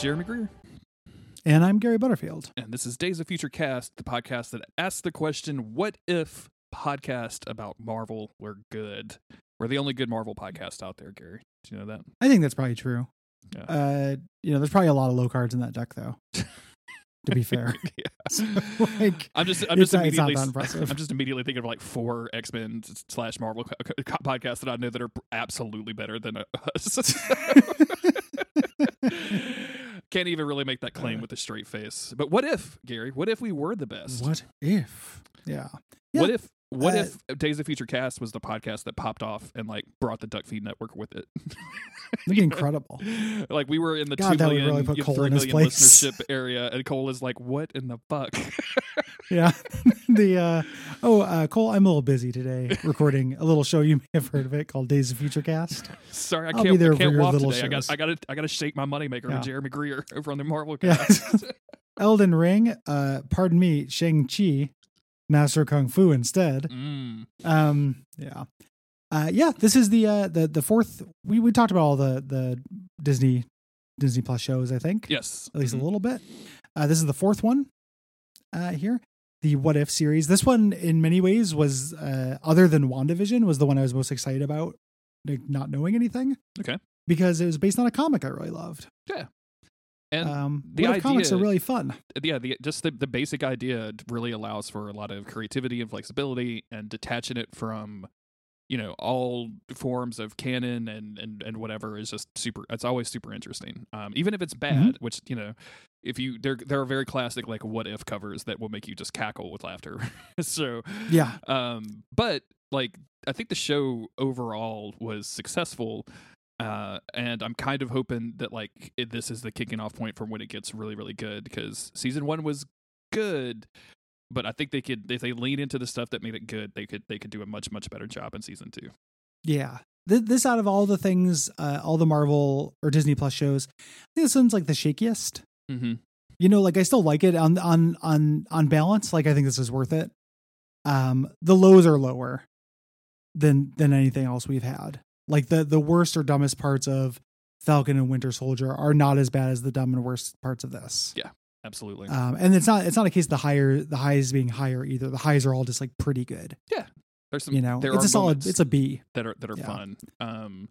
Jeremy Greer. And I'm Gary Butterfield. And this is Days of Future Cast, the podcast that asks the question what if podcast about Marvel were good? We're the only good Marvel podcast out there, Gary. Do you know that? I think that's probably true. Yeah. Uh, you know, there's probably a lot of low cards in that deck, though. to be fair, yeah. So, like, I'm just, I'm just not- it's not immediately. I'm just immediately thinking of like four X Men slash Marvel co- co- podcasts that I know that are absolutely better than us. Can't even really make that claim Uh. with a straight face. But what if, Gary? What if we were the best? what if? Yeah. Yeah. What if what Uh, if Days of Future Cast was the podcast that popped off and like brought the Duckfeed Network with it? That'd be incredible. like we were in the God, two that would really put you know, Cole three in his million place. listenership area, and Cole is like, "What in the fuck?" Yeah. the uh oh, uh Cole, I'm a little busy today recording a little show you may have heard of it called Days of Future Cast. Sorry, I I'll can't. be there I can't for your walk little today. I got. shows. I got to. I got to shake my moneymaker Yeah. with Jeremy Greer over on the Marvel Yeah. cast. Elden Ring, uh, pardon me, Shang Chi, Master Kung Fu instead. mm. Um, yeah, uh, yeah. This is the uh, the the fourth. We we talked about all the the Disney Disney Plus shows. I think Yes, at least Mhm. a little bit. Uh, this is the fourth one uh, here. The What If series. This one, in many ways, was uh, other than WandaVision, was the one I was most excited about, like not knowing anything. Okay. Because it was based on a comic I really loved. Yeah. And um, the what if comics are really fun. yeah, the, just the, the basic idea really allows for a lot of creativity and flexibility, and detaching it from, you know, all forms of canon and and and whatever is just super. It's always super interesting, um, even if it's bad. Which you know, if you there there are very classic like what if covers that will make you just cackle with laughter. so, Yeah, um, but like I think the show overall was successful. Uh, and I'm kind of hoping that like it, this is the kicking off point from when it gets really, really good because season one was good, but I think they could if they lean into the stuff that made it good, they could they could do a much much better job in season two. Yeah. This out of all the things, uh, all the Marvel or Disney Plus shows, I think this one's like the shakiest. Mm-hmm. You know, like I still like it on on on on balance. Like I think this is worth it. Um, the lows are lower than than anything else we've had. Like the the worst or dumbest parts of Falcon and Winter Soldier are not as bad as the dumb and worst parts of this. Yeah, absolutely. Um, and it's not it's not a case of the higher the highs being higher either. The highs are all just like pretty good. Yeah, there's some You know, it's a solid. It's a B. that are that are Yeah. fun. Um,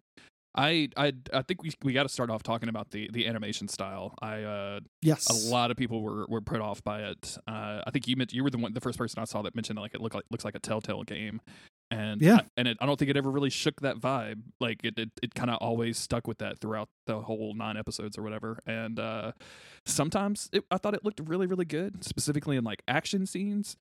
I I I think we we got to start off talking about the the animation style. I uh Yes. a lot of people were were put off by it. Uh, I think you meant you were the one, the first person I saw that mentioned like it looked like looks like a Telltale game, and Yeah. I, and it, I don't think it ever really shook that vibe. Like it it, it kind of always stuck with that throughout the whole nine episodes or whatever. And uh, sometimes it, I thought it looked really really good, specifically in like action scenes.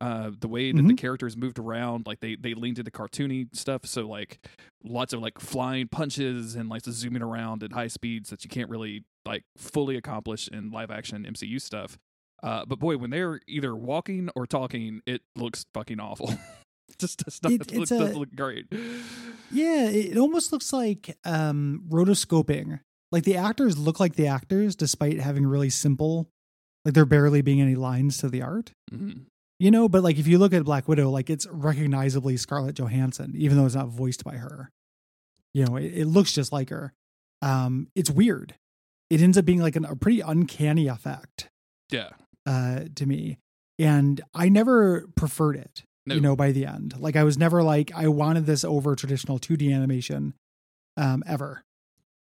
Uh, the way that the Mhm. characters moved around, like they they leaned into cartoony stuff, so like lots of like flying punches and like zooming around at high speeds that you can't really like fully accomplish in live action MCU stuff. Uh, but boy, when they're either walking or talking, it looks fucking awful. just does not It- look, it's doesn't look great. Yeah, it almost looks like um rotoscoping. Like the actors look like the actors despite having really simple like there barely being any lines to the art. Mhm. You know, but like if you look at Black Widow, like it's recognizably Scarlett Johansson, even though it's not voiced by her. You know, it, it looks just like her. Um, it's weird. It ends up being like an, a pretty uncanny effect Yeah, uh to me. And I never preferred it no, you know by the end like i was never like i wanted this over traditional 2d animation um ever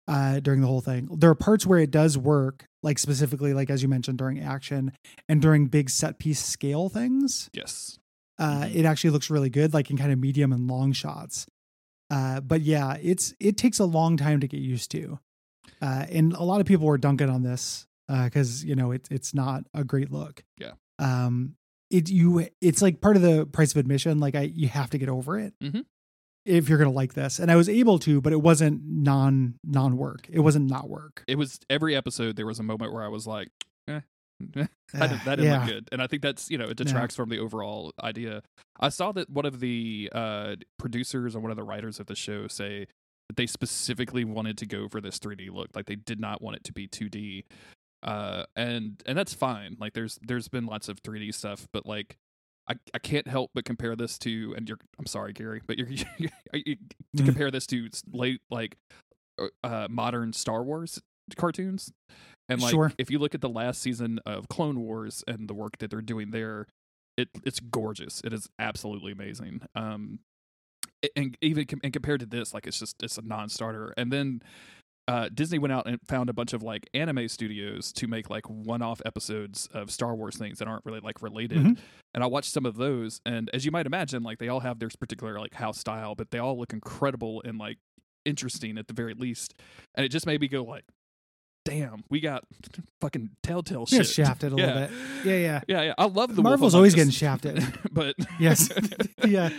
uh during the whole thing. There are parts where it does work like specifically like as you mentioned during action and during big set piece scale things. Yes, uh Mhm. it actually looks really good like in kind of medium and long shots. Uh but yeah it's it takes a long time to get used to. Uh and a lot of people were dunking on this uh because you know it's it's not a great look. Yeah. um it you it's like part of the price of admission like i you have to get over it. Mm Mhm. If you're gonna like this and i was able to but it wasn't non non work it wasn't not work it was every episode. There was a moment where I was like, eh, that, Uh, did, that didn't yeah look good, and I think that's you know it detracts from the overall idea. I saw that one of the uh, producers or one of the writers of the show say that they specifically wanted to go for this 3D look, like they did not want it to be 2D, uh, and and that's fine. Like there's there's been lots of 3D stuff, but like. I, I can't help but compare this to and you're I'm sorry Gary but you're, you to Mhm. compare this to late like uh, uh modern Star Wars cartoons. And like, Sure. if you look at the last season of Clone Wars and the work that they're doing there, it it's gorgeous. It is absolutely amazing. Um, and even and compared to this, like it's just it's a non-starter. And then uh, Disney went out and found a bunch of like anime studios to make like one-off episodes of Star Wars things that aren't really like related. Mhm. And I watched some of those, and as you might imagine, like they all have their particular like house style, but they all look incredible and like interesting at the very least. And it just made me go like, "Damn, we got fucking Telltale shit." shafted a little bit. Yeah, yeah. Yeah, yeah. I love the Marvel's always getting shafted. but Yes. yeah.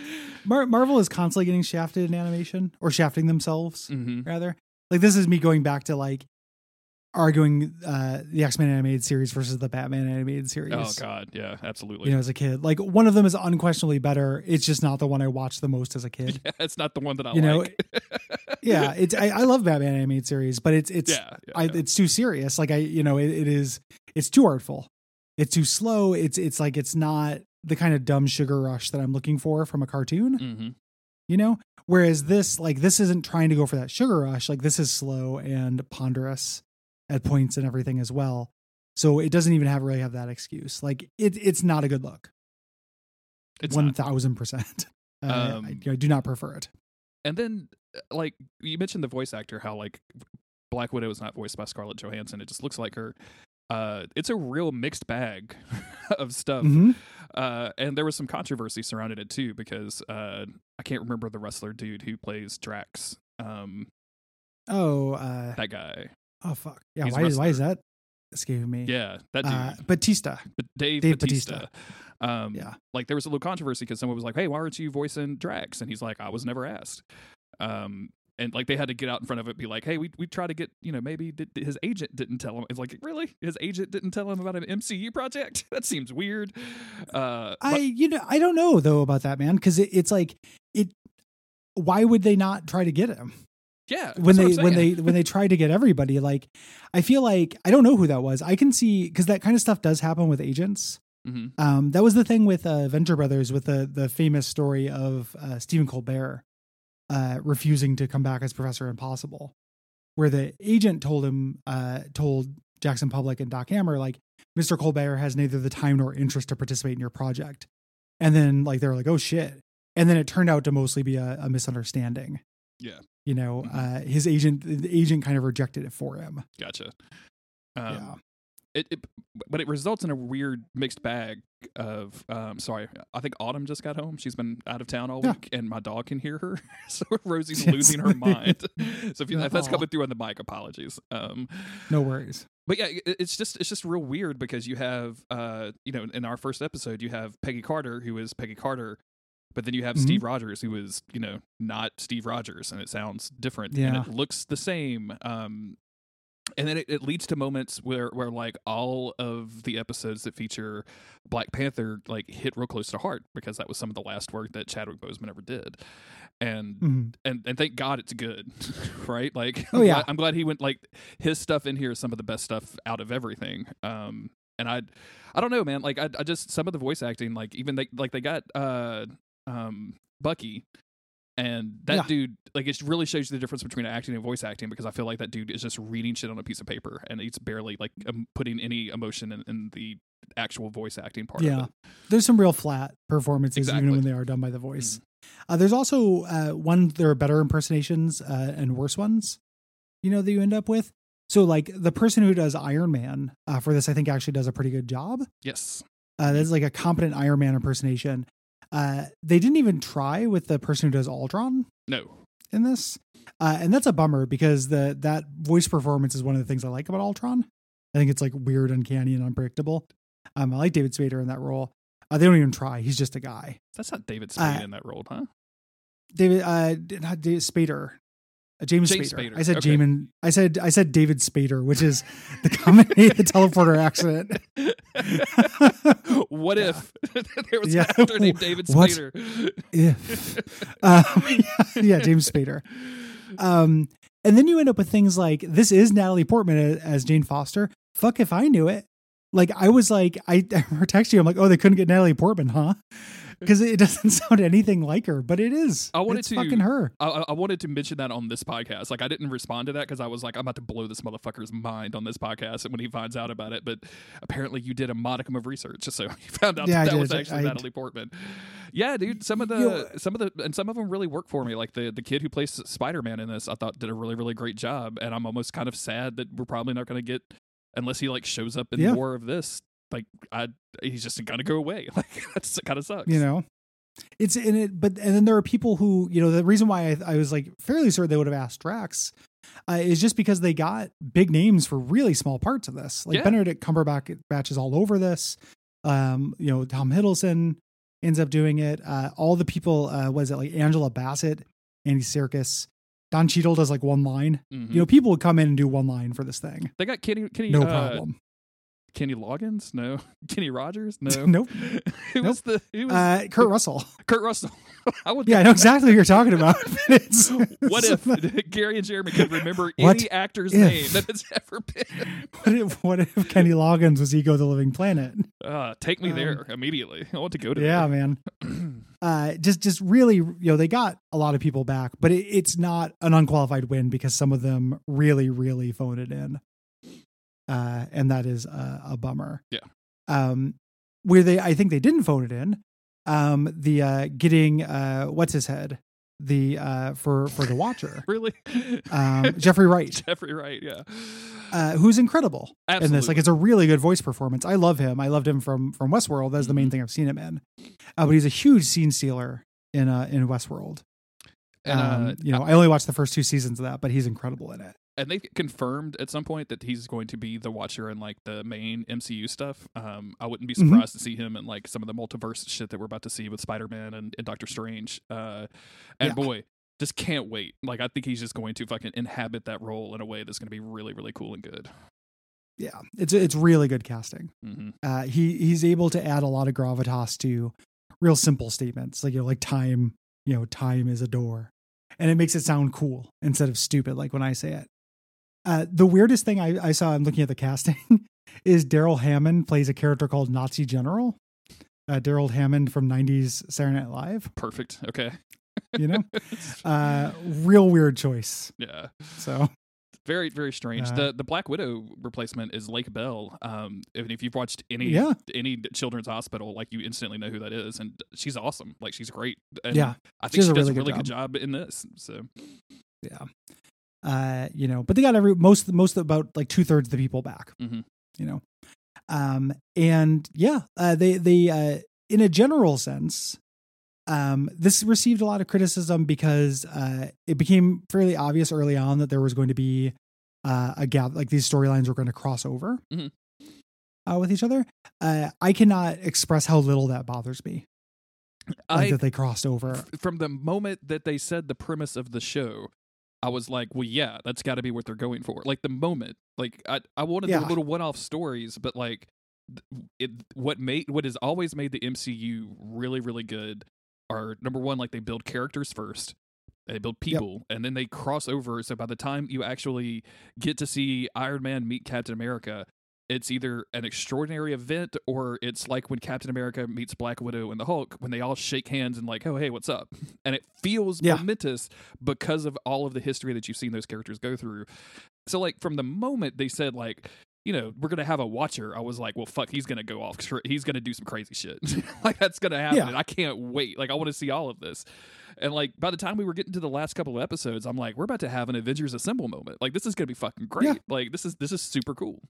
Mar- Marvel is constantly getting shafted in animation or shafting themselves, hmm rather. Like this is me going back to like arguing uh the X-Men animated series versus the Batman animated series. Oh god, yeah, absolutely. You know, as a kid, like one of them is unquestionably better. It's just not the one I watched the most as a kid. yeah, it's not the one that I You know, like. yeah, it's I, I love Batman animated series, but it's it's yeah, yeah, I, yeah. it's too serious. Like I, you know, it, it is it's too artful. It's too slow. It's it's like it's not the kind of dumb sugar rush that I'm looking for from a cartoon. Mhm. You know, whereas this like this isn't trying to go for that sugar rush. Like this is slow and ponderous at points and everything as well. So it doesn't even have really have that excuse. Like it it's not a good look. It's thousand percent. Uh, Um, I, do not prefer it. And then, uh, like you mentioned, the voice actor, how like Black Widow is not voiced by Scarlett Johansson. It just looks like her. Uh, it's a real mixed bag of stuff. Mhm. Uh, and there was some controversy surrounding it too because uh, I can't remember the wrestler dude who plays Drax. Um, Oh, uh, that guy. oh fuck. Yeah. He's Why is why is that escaping me? Yeah, that dude. Uh, Batista. But Dave, Dave Batista. Um, Yeah. Like there was a little controversy because someone was like, "Hey, why aren't you voicing Drax?" And he's like, "I was never asked." Um, and like they had to get out in front of it, be like, "Hey, we we try to get you know maybe did, his agent didn't tell him." It's like, really, his agent didn't tell him about an MCU project? that seems weird. Uh, I but- you know I don't know though about that man because it, it's like it. Why would they not try to get him yeah, when they when they when they tried to get everybody? Like I feel like I don't know who that was. I can see because that kind of stuff does happen with agents. Mhm. Um, that was the thing with uh, Venture Brothers with the the famous story of uh, Stephen Colbert uh, refusing to come back as Professor Impossible, where the agent told him uh, told Jackson Publick and Doc Hammer like Mr. Colbert has neither the time nor interest to participate in your project, and then like they were like oh shit, and then it turned out to mostly be a, a misunderstanding. Yeah. you know, Mhm. uh, his agent the agent kind of rejected it for him. Gotcha. Um, yeah. It, it but it results in a weird mixed bag of um sorry i think autumn just got home she's been out of town all Yeah. week and my dog can hear her so rosie's Yes. losing her mind so if, you, if that's coming through on the mic apologies um No worries. but yeah it, it's just it's just real weird because you have uh you know in our first episode you have peggy carter who is peggy carter but then you have Mhm. Steve Rogers, who is, you know, not Steve Rogers, and it sounds different, and Yeah. it looks the same. Um, and then it, it leads to moments where where like all of the episodes that feature Black Panther like hit real close to heart because that was some of the last work that Chadwick Boseman ever did, and Mhm. and and thank God it's good, right? Like, Oh, I'm yeah. glad, I'm glad he went like his stuff in here is some of the best stuff out of everything. Um, and I, I don't know, man. Like, I, I just some of the voice acting, like even they like they got uh um Bucky. And that Yeah. dude, like, it really shows you the difference between acting and voice acting because I feel like that dude is just reading shit on a piece of paper and he's barely like um, putting any emotion in, in the actual voice acting part Yeah. of it. There's some real flat performances Exactly. even when they are done by the voice. Uh, there's also uh, one there are better impersonations uh, and worse ones. You know that you end up with. So like the person who does Iron Man uh, for this, I think actually does a pretty good job. Yes. Uh, that's like a competent Iron Man impersonation. Uh, they didn't even try with the person who does Ultron No. in this, uh, and that's a bummer because the that voice performance is one of the things I like about Ultron. I think it's like weird, uncanny, and unpredictable. Um, I like David Spader in that role. Uh, they don't even try; he's just a guy. That's not David Spade Uh, in that role, huh? David, uh, not David Spader, uh, James, James Spader. Spader, I said okay. Jamin. I said I said David Spader, which is the comedy, the teleporter accident. what Yeah. if there was Yeah. an actor named David What? Spader? if um, yeah, yeah, James Spader. Um, and then you end up with things like this is Natalie Portman as Jane Foster. Fuck if I knew it. Like I was like, I, I texted you. I'm like, oh, they couldn't get Natalie Portman, huh? because it doesn't sound anything like her, but it is. I wanted it's to- fucking her. I, I- wanted to mention that on this podcast. Like, I didn't respond to that because I was like, I'm about to blow this motherfucker's mind on this podcast when he finds out about it. But apparently, you did a modicum of research, so you found out Yeah, that, that was actually I- Natalie Portman. Yeah, dude. Some of the, You know- some of the, and some of them really work for me. Like the the kid who plays Spider Man in this, I thought did a really really great job. And I'm almost kind of sad that we're probably not going to get unless he like shows up in Yeah. more of this. Like, I he's just gonna go away. Like that's kind of sucks. You know, it's in it, but and then there are people who you know the reason why I, I was like fairly certain they would have asked Drax uh, is just because they got big names for really small parts of this. Like Yeah. Benedict Cumberbatch is all over this. Um, you know, Tom Hiddleston ends up doing it. Uh, all the people, uh, was it like Angela Bassett, Andy Serkis, Don Cheadle does like one line. Mhm. You know, people would come in and do one line for this thing. they got Kenny Kenny No uh, problem. Kenny Loggins? No. Kenny Rogers? No. Nope. who was the who was Uh, Kurt Russell. Kurt Russell? I would Yeah, I know exactly what you're talking about. It's- What if Gary and Jeremy could remember What any actor's if? name that has ever been? what if what if Kenny Loggins was Ego the Living Planet? Uh, take me Um, there immediately. I want to go to Yeah, man. Uh, just just really, you know, they got a lot of people back, but it, it's not an unqualified win because some of them really, really phoned it in, uh, and that is a, a bummer. Yeah. Um, where they, I think they didn't phone it in. Um, the uh, getting uh, what's his head, the uh, for for the Watcher, really? um, Jeffrey Wright. Jeffrey Wright, yeah. uh, who's incredible in this. Like it's a really good voice performance. I love him. I loved him from from Westworld. That's the main Mhm. thing I've seen him in. Uh, but he's a huge scene stealer in uh in Westworld. and, um, uh, you know, I only watched the first two seasons of that, but he's incredible in it. And they confirmed at some point that he's going to be the watcher in like the main MCU stuff. Um, I wouldn't be Mhm. surprised to see him in like some of the multiverse shit that we're about to see with Spider Man and, and Doctor Strange. Uh, and Yeah. boy, just can't wait. Like I think he's just going to fucking inhabit that role in a way that's going to be really really cool and good. Yeah, it's it's really good casting. hmm Uh, he he's able to add a lot of gravitas to real simple statements, like you know, like time. You know, time is a door, and it makes it sound cool instead of stupid, like when I say it. Uh, the weirdest thing I, I saw, I'm looking at the casting, is Darrell Hammond plays a character called Nazi General. Uh, Darrell Hammond from '90s Saturday Night Live. Perfect. Okay. You know, uh, real weird choice. yeah. So Very, very strange. Uh, the the Black Widow replacement is Lake Bell. Um, if, if you've watched any Yeah. any children's hospital, like you instantly know who that is, and she's awesome. Like she's great. And Yeah, I she think does she a does really a good really good job in this. So yeah, uh, you know, but they got every most most about like two thirds of the people back. Mhm. You know, um, and yeah, uh, they they uh, in a general sense. Um, this received a lot of criticism because uh, it became fairly obvious early on that there was going to be uh, a gap, like these storylines were going to cross over Mhm. uh, with each other. Uh, I cannot express how little that bothers me. Like I that they crossed over. from the moment that they said the premise of the show, I was like, well, yeah, that's got to be what they're going for. Like the moment, like I, I wanted Yeah. the little one-off stories, but like it, what made what has always made the MCU really, really good are number one, like they build characters first. They build people and then they cross over. So by the time you actually get to see Iron Man meet Captain America, it's either an extraordinary event or it's like when Captain America meets Black Widow and the Hulk when they all shake hands and like, oh hey, what's up? And it feels Yeah. momentous because of all of the history that you've seen those characters go through. So like from the moment they said like, you know, we're gonna have a watcher, I was like, well, fuck, he's gonna go off. He's gonna do some crazy shit. like that's gonna happen. Yeah. I can't wait. Like I want to see all of this. And like by the time we were getting to the last couple of episodes, I'm like, we're about to have an Avengers Assemble moment. Like this is gonna be fucking great. Yeah. Like this is this is super cool.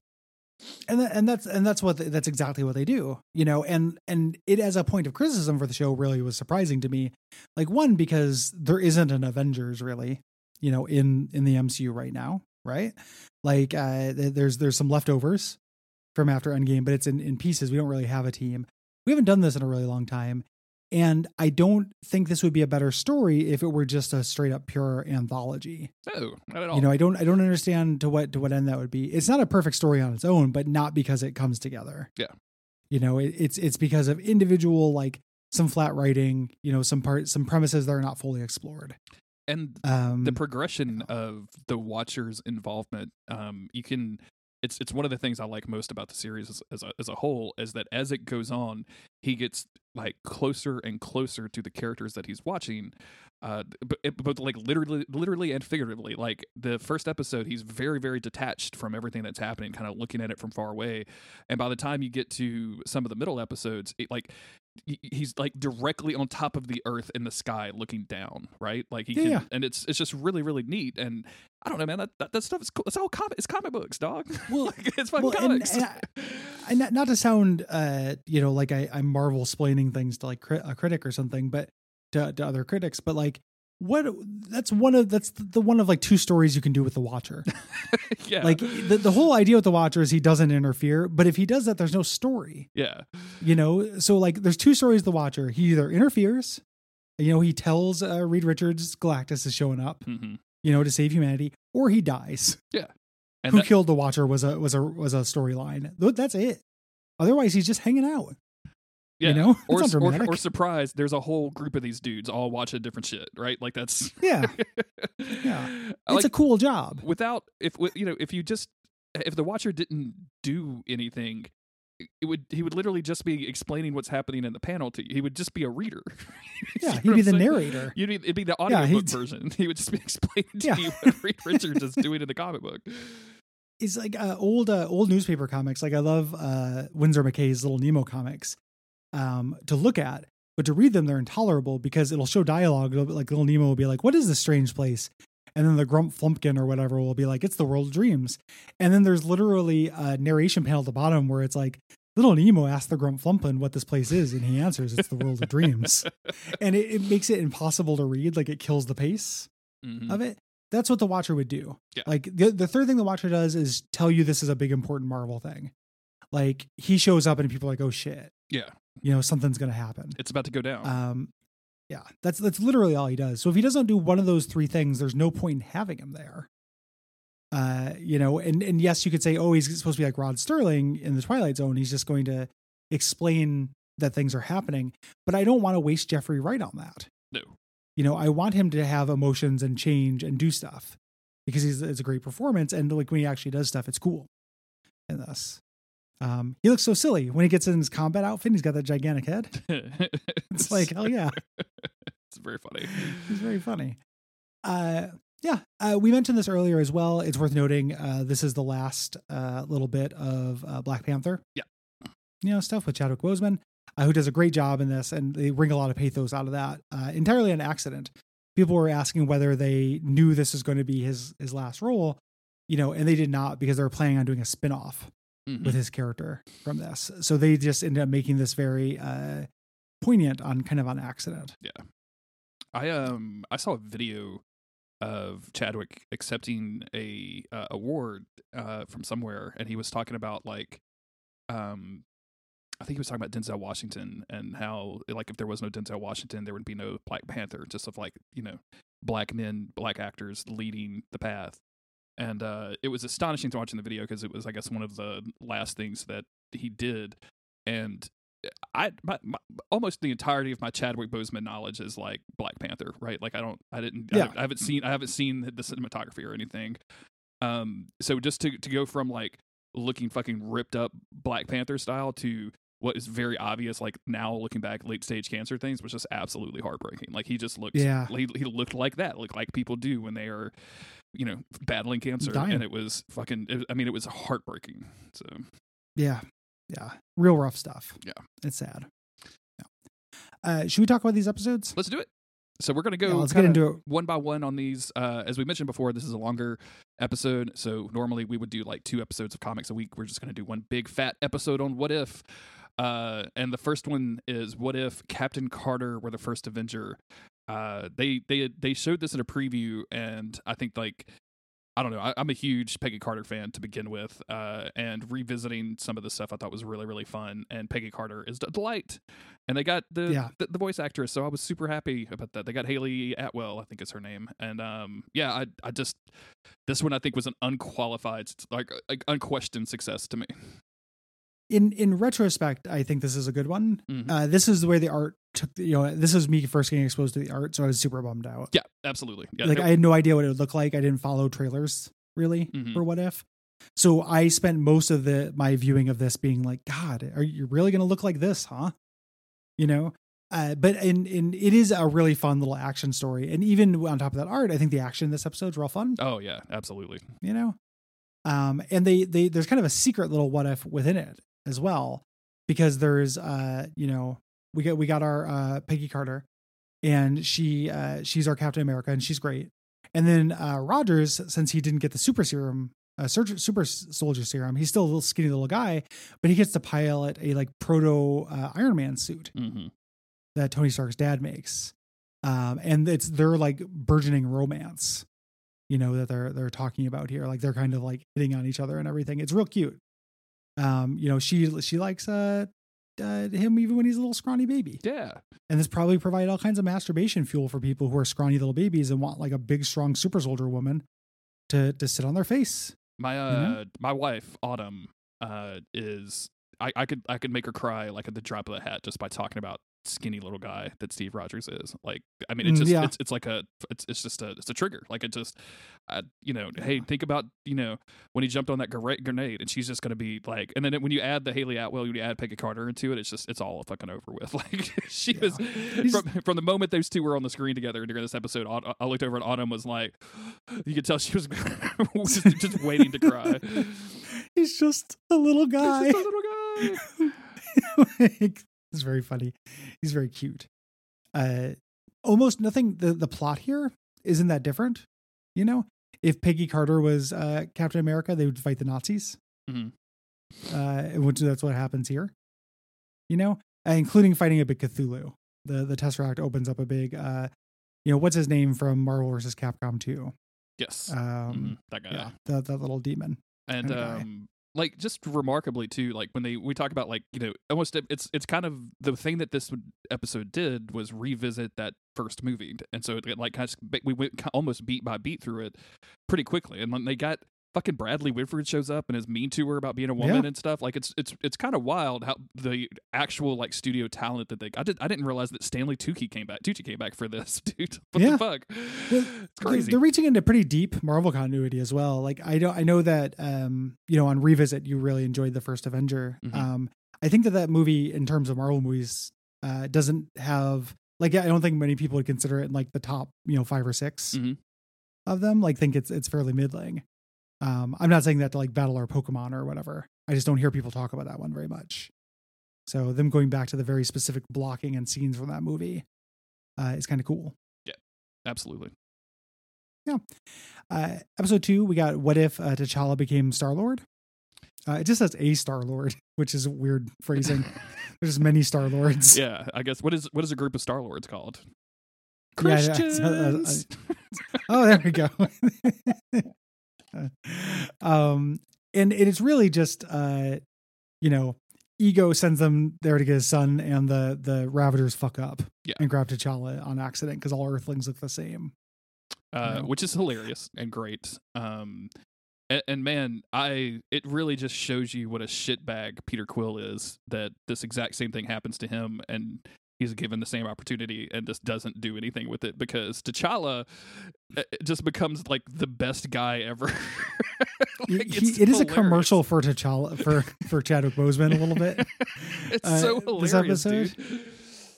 And that, and that's and that's what that's exactly what they do you know and and it as a point of criticism for the show really was surprising to me. Like one because there isn't an avengers really you know in in the mcu right now right? Like uh there's there's some leftovers from after endgame but it's in in pieces. We don't really have a team. We haven't done this in a really long time and i don't think this would be a better story if it were just a straight up pure anthology. No, not at all. you know i don't i don't understand to what to what end that would be. It's not a perfect story on its own but not because it comes together. Yeah. you know it, it's it's because of individual like some flat writing you know some part some premises that are not fully explored. And um the progression of the watcher's involvement um you can it's it's one of the things I like most about the series as, as a as a whole is that as it goes on, he gets like closer and closer to the characters that he's watching, uh, but but like literally literally and figuratively. Like the first episode, he's very very detached from everything that's happening, kind of looking at it from far away, and by the time you get to some of the middle episodes, it, like he's like directly on top of the earth in the sky looking down right like he Yeah. can and it's it's just really really neat and i don't know man that that, that stuff is cool it's all comic it's comic books dog Well, like, it's fucking well, comics and I- and not, to sound uh you know like I, I'm Marvel explaining things to like cri- a critic or something, but to, to other critics, but like what that's one of that's the one of like two stories you can do with the Watcher. yeah Like the the whole idea with the Watcher is he doesn't interfere, but if he does that, there's no story. yeah You know, so like there's two stories. The Watcher, he either interferes, you know, he tells uh, Reed Richards Galactus is showing up, hmm you know, to save humanity, or he dies. and Who that- killed the Watcher was a was a was a storyline. That's it. Otherwise, he's just hanging out. yeah You know, or, or, or surprise there's a whole group of these dudes all watching different shit right like that's yeah, yeah it's like a cool job. without if you know if you just if the watcher didn't do anything it would he would literally just be explaining what's happening in the panel to you he would just be a reader Yeah, he'd be the saying? narrator. You'd be, it'd be the Yeah, audiobook he'd- version. He would just be explaining to Yeah. you what Reed Richards is doing in the comic book. It's like uh, old uh, old newspaper comics. Like I love uh, Winsor McCay's Little Nemo comics um, to look at, but to read them they're intolerable because it'll show dialogue. It'll like Little Nemo will be like, "What is this strange place?" And then the Grump Flumpkin or whatever will be like, "It's the world of dreams." And then there's literally a narration panel at the bottom where it's like. Little Nemo asks the Grump Flumpkin what this place is, and he answers, "It's the world of dreams." And it, it makes it impossible to read. Like it kills the pace. Mhm. of it. That's what the Watcher would do. Yeah. Like the the third thing the Watcher does is tell you this is a big important Marvel thing. Like he shows up and people are like, oh shit, Yeah, you know something's gonna happen. it's about to go down. Um, yeah, that's that's literally all he does. So if he doesn't do one of those three things, there's no point in having him there. Uh, you know, and and yes, you could say, oh, he's supposed to be like Rod Serling in the Twilight Zone. He's just going to explain that things are happening. But I don't want to waste Jeffrey Wright on that no. you know, I want him to have emotions and change and do stuff because he's it's a great performance and like when he actually does stuff, it's cool. In this, um, he looks so silly when he gets in his combat outfit. He's got that gigantic head. It's like hell yeah, it's very funny. he's very funny. Uh, yeah, uh, we mentioned this earlier as well. It's worth noting uh, this is the last uh, little bit of uh, Black Panther. Yeah. you know stuff with Chadwick Boseman, uh, who does a great job in this, and they wring a lot of pathos out of that uh, entirely an accident. People were asking whether they knew this was going to be his his last role, you know, and they did not because they were planning on doing a spin Mhm. with his character from this. So they just ended up making this very uh, poignant on kind of on accident. Yeah. I um I saw a video of Chadwick accepting a uh, award uh, from somewhere, and he was talking about like, um, I think he was talking about Denzel Washington and how like if there was no Denzel Washington, there would be no Black Panther, just of like you know black men, black actors leading the path. And uh, it was astonishing to watch in the video because it was, I guess, one of the last things that he did. And I, my, my, almost the entirety of my Chadwick Boseman knowledge is like Black Panther, right? Like I don't, I didn't, Yeah. I, I haven't seen, I haven't seen the cinematography or anything. Um, so just to to go from like looking fucking ripped up Black Panther style to what is very obvious, like now looking back, late stage cancer things was just absolutely heartbreaking. Like he just looked, Yeah. he, he looked like that, looked like people do when they are, you know, battling cancer, Dying. and it was fucking. It, I mean, it was heartbreaking. So Yeah, yeah, real rough stuff. Yeah. it's sad. Yeah. Uh, should we talk about these episodes? let's do it. So we're gonna go. Yeah, let's get into it. one by one on these. Uh, as we mentioned before, this is a longer episode. So normally we would do like two episodes of comics a week. We're just going to do one big fat episode on what if. Uh, and the first one is what if Captain Carter were the first Avenger. Uh, they they they showed this in a preview, and I think like I don't know. I, I'm a huge Peggy Carter fan to begin with, uh, and revisiting some of the stuff I thought was really really fun. And Peggy Carter is a delight, and they got the, Yeah. the the voice actress, so I was super happy about that. They got Hayley Atwell, I think is her name, and um, yeah, I I just this one I think was an unqualified, like, like unquestioned success to me. In in retrospect, I think this is a good one. Mhm. Uh, this is the way the art took. You know, this was me first getting exposed to the art, so I was super bummed out. Yeah, absolutely. Yeah, like I had no idea what it would look like. I didn't follow trailers really Mhm. for What If. So I spent most of the my viewing of this being like, God, are you really going to look like this, huh? You know, uh, but in in it is a really fun little action story, and even on top of that art, I think the action in this episode is real fun. Oh yeah, absolutely. You know, um, and they they there's kind of a secret little what if within it as well, because there's uh you know we got we got our uh Peggy Carter, and she uh she's our Captain America, and she's great. And then uh Rogers, since he didn't get the super serum, uh, super soldier serum, he's still a little skinny little guy, but he gets to pilot a like proto uh, Iron Man suit. Mm-hmm that Tony Stark's dad makes. Um, and it's their like burgeoning romance, you know, that they're they're talking about here. Like they're kind of like hitting on each other and everything. It's real cute. Um, you know, she she likes uh, uh him even when he's a little scrawny baby. Yeah. And this probably provide all kinds of masturbation fuel for people who are scrawny little babies and want like a big, strong super soldier woman to to sit on their face. My uh you know? my wife, Autumn, uh is I, I could I could make her cry like at the drop of the hat just by talking about skinny little guy that Steve Rogers is. Like, I mean, it's mm, just yeah. it's it's like a it's it's just a it's a trigger. Like it just, uh, you know, hey, think about you know when he jumped on that grenade, and she's just gonna be like, and then when you add the Hayley Atwell, you add Peggy Carter into it, it's just it's all fucking over with. Like she yeah. was from, from the moment those two were on the screen together during this episode. I looked over and Autumn was like, you could tell she was just, just waiting to cry. He's just a little guy. He's just a little guy. like, it's very funny. He's very cute. Uh, almost nothing. The the plot here isn't that different. You know, if Peggy Carter was uh, Captain America, they would fight the Nazis. Mm-hmm. Uh, which that's what happens here. You know, uh, including fighting a big Cthulhu. The the Tesseract opens up a big. Uh, you know, what's his name from Marvel versus Capcom 2? Yes. Um, mm-hmm. That guy. Yeah, that, that little demon. And um, like just remarkably too like when they we talk about like you know almost it's it's kind of the thing that this episode did was revisit that first movie and so it like kind of we went almost beat by beat through it pretty quickly and they got fucking Bradley Whitford shows up and is mean to her about being a woman yeah. and stuff. Like it's it's it's kind of wild how the actual like studio talent that they I did I didn't realize that Stanley Tucci came back Tucci came back for this dude. What yeah. the fuck? Well, it's crazy. They're reaching into pretty deep Marvel continuity as well. Like I know I know that um you know on revisit you really enjoyed the first Avenger. Mm-hmm. Um I think that that movie in terms of Marvel movies uh doesn't have like I don't think many people would consider it in like the top you know five or 6 mm-hmm. of them. Like think it's it's fairly middling. Um, I'm not saying that to like battle our Pokemon or whatever. I just don't hear people talk about that one very much. So them going back to the very specific blocking and scenes from that movie uh, is kind of cool. Yeah, absolutely. Yeah. Uh, episode two, we got what if uh, T'Challa became Star Lord. Uh, it just says a Star Lord, which is a weird phrasing. There's many Star Lords. Yeah, I guess what is what is a group of Star Lords called? Christians. Yeah, oh, there we go. um, and it's really just, uh, you know, Ego sends them there to get his son, and the the Ravagers fuck up yeah. and grab T'Challa on accident because all Earthlings look the same. Uh, you know? Which is hilarious and great. Um, and, and, man, I it really just shows you what a shitbag Peter Quill is. That this exact same thing happens to him, and he's given the same opportunity and just doesn't do anything with it because T'Challa uh, just becomes like the best guy ever. like, he, it is a commercial for T'Challa for for Chadwick Boseman a little bit. it's uh, so hilarious, dude.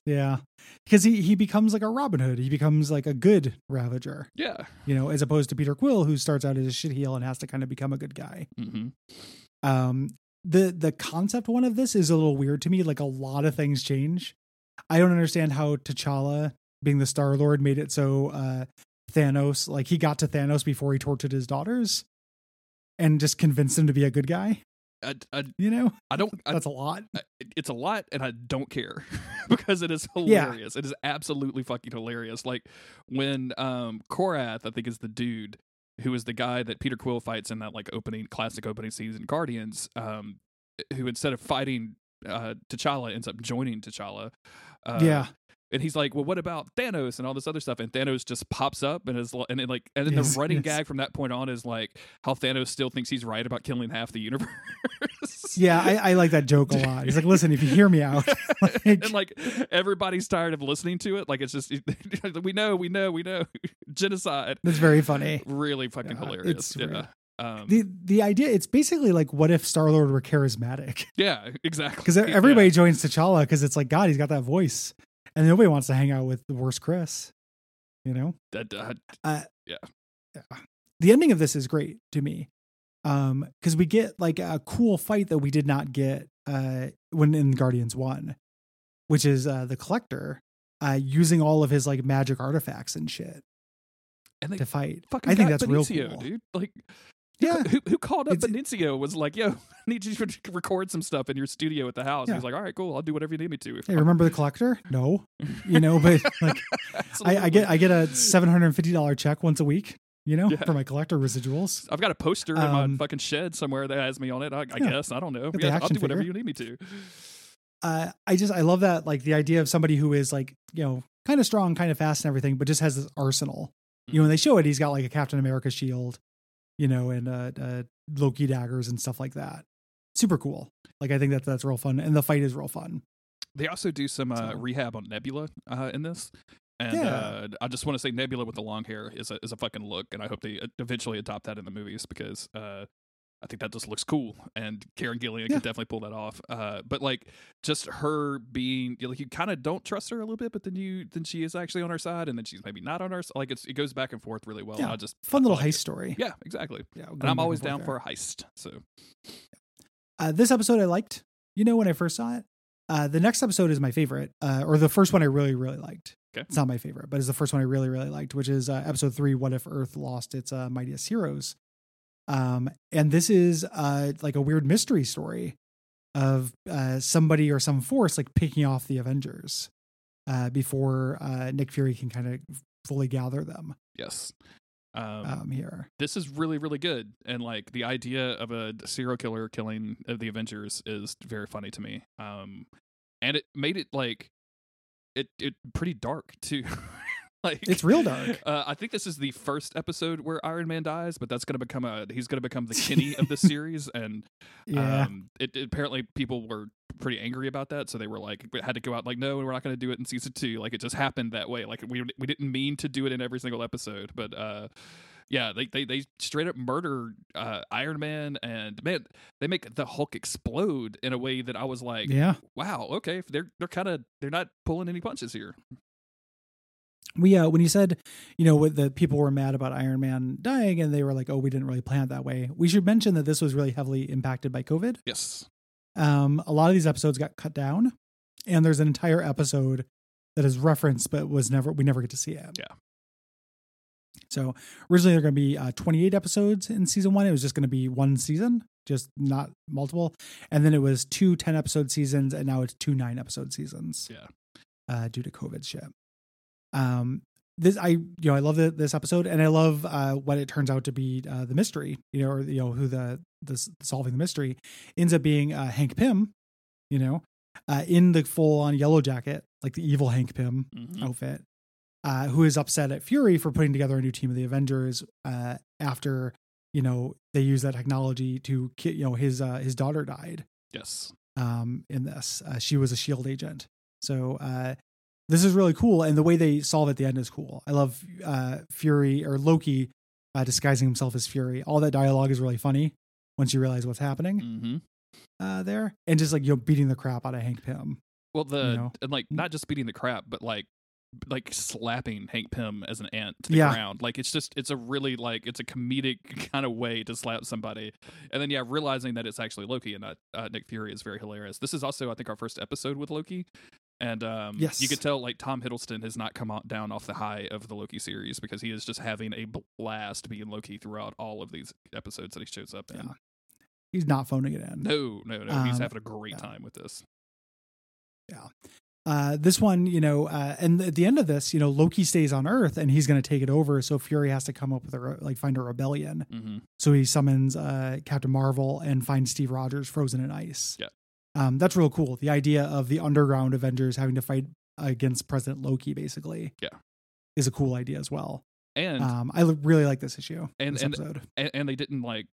Yeah, because he he becomes like a Robin Hood. He becomes like a good Ravager. Yeah, you know, as opposed to Peter Quill, who starts out as a shit heel and has to kind of become a good guy. Mm-hmm. Um, the the concept one of this is a little weird to me. Like a lot of things change I don't understand how T'Challa being the Star Lord made it so uh, Thanos, like he got to Thanos before he tortured his daughters, and just convinced him to be a good guy. I, I, you know, I don't. That's a lot. It's a lot, and I don't care because it is hilarious. Yeah. It is absolutely fucking hilarious. Like when um Korath, I think is the dude who is the guy that Peter Quill fights in that like opening classic opening season Guardians. Um, who instead of fighting uh, T'Challa ends up joining T'Challa. Uh, yeah. And he's like, "Well, what about Thanos and all this other stuff?" And Thanos just pops up and is and then like and then yes, the running yes. gag from that point on is like how Thanos still thinks he's right about killing half the universe. yeah, I, I, like that joke a lot. He's like, "Listen, if you hear me out," like, and like everybody's tired of listening to it. Like it's just we know, we know, we know genocide. That's very funny. Really fucking yeah, hilarious. yeah. Um, the the idea it's basically like what if Star Lord were charismatic? yeah, exactly. Because Yeah. everybody joins T'Challa because it's like God, he's got that voice, and nobody wants to hang out with the worst Chris. You know, That, uh, uh, Yeah. yeah. The ending of this is great to me, um, because we get like a cool fight that we did not get uh when in Guardians One, which is uh the Collector uh using all of his like magic artifacts and shit and they to fight. I think got that's real cool. dude. Like, Yeah, who, who called up It's- Benicio was like, "Yo, I need you to record some stuff in your studio at the house." Yeah. He's like, "All right, cool. I'll do whatever you need me to." Hey, remember the Collector? No, you know, but like I, I get I get a seven hundred and fifty dollar check once a week, you know, Yeah. for my collector residuals. I've got a poster in my Um, fucking shed somewhere that has me on it. I, I Yeah. guess I don't know. Yeah, I'll do whatever figure. you need me to. Uh, I just I love that like the idea of somebody who is like you know kind of strong, kind of fast and everything, but just has this arsenal. You know, when they show it, he's got like a Captain America shield, you know, and uh, uh Loki daggers and stuff like that. Super cool. Like I think that that's real fun, and the fight is real fun. They also do some uh, So- rehab on Nebula uh, in this. And Yeah. uh, I just want to say Nebula with the long hair is a is a fucking look, and I hope they uh, eventually adopt that in the movies because uh, I think that just looks cool, and Karen Gillan Yeah. can definitely pull that off. Uh, but like just her being like you kind of don't trust her a little bit, but then you then she is actually on our side, and then she's maybe not on our side. Like it's it goes back and forth really well. Yeah. I just Fun I little like heist it. story. Yeah, exactly. yeah. And I'm always down for a heist. So Uh, this episode I liked. You know when I first saw it. Uh, the next episode is my favorite, uh, or the first one I really really liked. Okay. It's not my favorite, but it's the first one I really really liked, which is uh, episode three. What if Earth lost its uh, mightiest heroes? Um, and this is uh, like a weird mystery story of uh, somebody or some force like picking off the Avengers uh, before uh, Nick Fury can kind of fully gather them yes. Um, um, here. this is really really good and like the idea of a serial killer killing of the avengers is very funny to me um and it made it like it it pretty dark too like It's real dark. uh, i think this is the first episode where iron man dies but that's gonna become a he's gonna become the Kenny of the series and Yeah, um it, it- apparently people were pretty angry about that so they were like we had to go out like no we're not going to do it in season two like it just happened that way like we we didn't mean to do it in every single episode but uh yeah they they, they straight up murder uh iron man and man they make the hulk explode in a way that i was like yeah. wow okay they're they're kind of they're not pulling any punches here we uh when you said you know what the people were mad about iron man dying and they were like oh we didn't really plan it that way we should mention that this was really heavily impacted by covid. Yes. Um a lot of these episodes got cut down and there's an entire episode that is referenced but was never we never get to see it. Yeah. so originally they're going to be uh, 28 episodes in season one. It was just going to be one season just not multiple. And then it was two 10 episode seasons and now it's two nine episode seasons Yeah. uh due to covid shit um this i you know i love the, this episode and i love uh what it turns out to be uh the mystery you know or you know who the the solving the mystery ends up being uh hank pym you know uh in the full on yellow jacket like the evil hank pym Mhm. outfit uh who is upset at fury for putting together a new team of the avengers uh after you know they use that technology to you know his uh his daughter died yes um, in this. Uh, she was a shield agent. So uh, this is really cool, and the way they solve it at the end is cool. I love uh, Fury or Loki uh, disguising himself as Fury. All that dialogue is really funny once you realize what's happening mm-hmm. uh, there, and just like you know beating the crap out of Hank Pym. Well, the you know? and like not just beating the crap, but like like slapping Hank Pym as an ant to the Yeah. ground. Like it's just it's a really like it's a comedic kind of way to slap somebody, and then yeah, realizing that it's actually Loki and not uh, Nick Fury is very hilarious. This is also I think our first episode with Loki. And um, you Yes. could tell like Tom Hiddleston has not come out, down off the high of the Loki series because he is just having a blast being Loki throughout all of these episodes that he shows up in. Yeah. He's not phoning it in. No, no, no, he's Um, having a great yeah. time with this. Yeah. Uh, this one, you know, uh, and at the end of this, you know, Loki stays on Earth and he's going to take it over. So Fury has to come up with a re- like find a rebellion. hmm So he summons uh, Captain Marvel and finds Steve Rogers frozen in ice. Yeah. Um, that's real cool. The idea of the underground Avengers having to fight against President Loki, basically. Yeah. Is a cool idea as well. And Um, I really like this issue. And- this and- episode. and, and they didn't like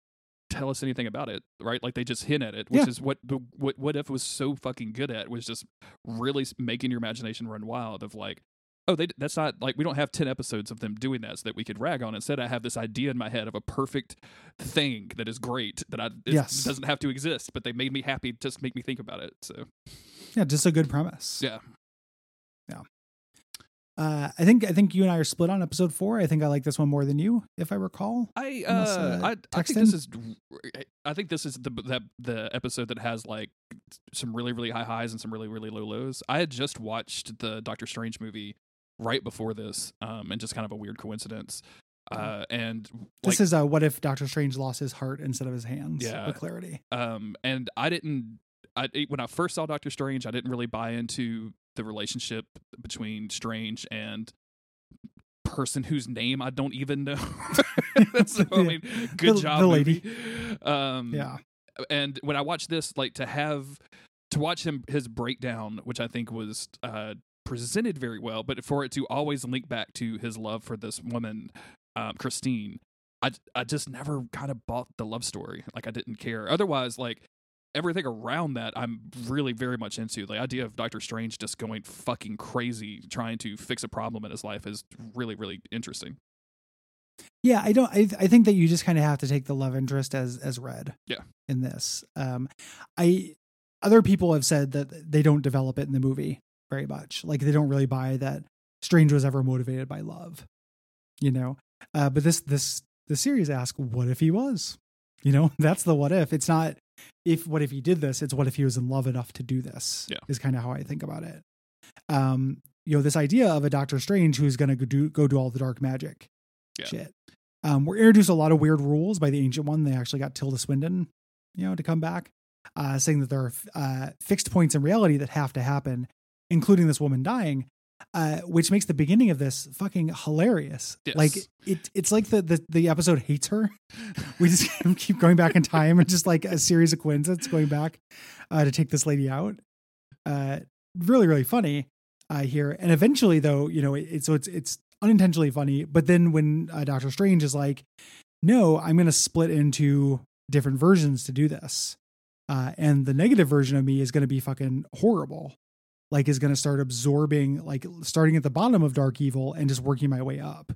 tell us anything about it, right? Like they just hint at it, which Yeah. is what the what what if was so fucking good at was just really making your imagination run wild of like oh, they that's not like we don't have ten episodes of them doing that so that we could rag on. Instead, I have this idea in my head of a perfect thing that is great that I it Yes. doesn't have to exist, but they made me happy just make me think about it. So Yeah, just a good premise. yeah, Uh, I think I think you and I are split on episode four. I think I like this one more than you, if I recall. I Unless, uh, uh, I, I think this is I think this is the the the episode that has like some really really high highs and some really really low lows. I had just watched the Doctor Strange movie right before this, um, and just kind of a weird coincidence. Uh, and like, This is uh, what if Doctor Strange lost his heart instead of his hands? Yeah. for clarity. um, and I didn't. I when I first saw Doctor Strange, I didn't really buy into the relationship between Strange and person whose name I don't even know. so I mean, good The- job, the lady. movie. Um, Yeah, and when I watched this, like to have to watch him his breakdown, which I think was uh, presented very well, but for it to always link back to his love for this woman, um, Christine, I I just never kind of bought the love story. Like I didn't care. Otherwise, like everything around that, I'm really very much into. The idea of Doctor Strange just going fucking crazy trying to fix a problem in his life is really really interesting. yeah. I don't. I I think that you just kind of have to take the love interest as as read. Yeah. In this, um, I other people have said that they don't develop it in the movie very much. Like they don't really buy that Strange was ever motivated by love. You know, uh, but this this the series asks, what if he was? You know, that's the what if. It's not if what if he did this. It's what if he was in love enough to do this. Yeah. is kind of how I think about it. Um, you know, this idea of a Doctor Strange who's going to go do go do all the dark magic Yeah. shit. Um, we're introduced a lot of weird rules by the ancient one. They actually got Tilda Swinton, you know, to come back, uh, saying that there are uh, fixed points in reality that have to happen, including this woman dying, uh, which makes the beginning of this fucking hilarious. Yes. Like it, it's like the, the the episode hates her. We just keep going back in time and just like a series of coincidences going back uh, to take this lady out. Uh, really, really funny uh, here. And eventually, though, you know, it, it, so it's it's unintentionally funny. But then when uh, Doctor Strange is like, "No, I'm going to split into different versions to do this," uh, and the negative version of me is going to be fucking horrible. Like, is going to start absorbing, like, starting at the bottom of Dark Evil and just working my way up.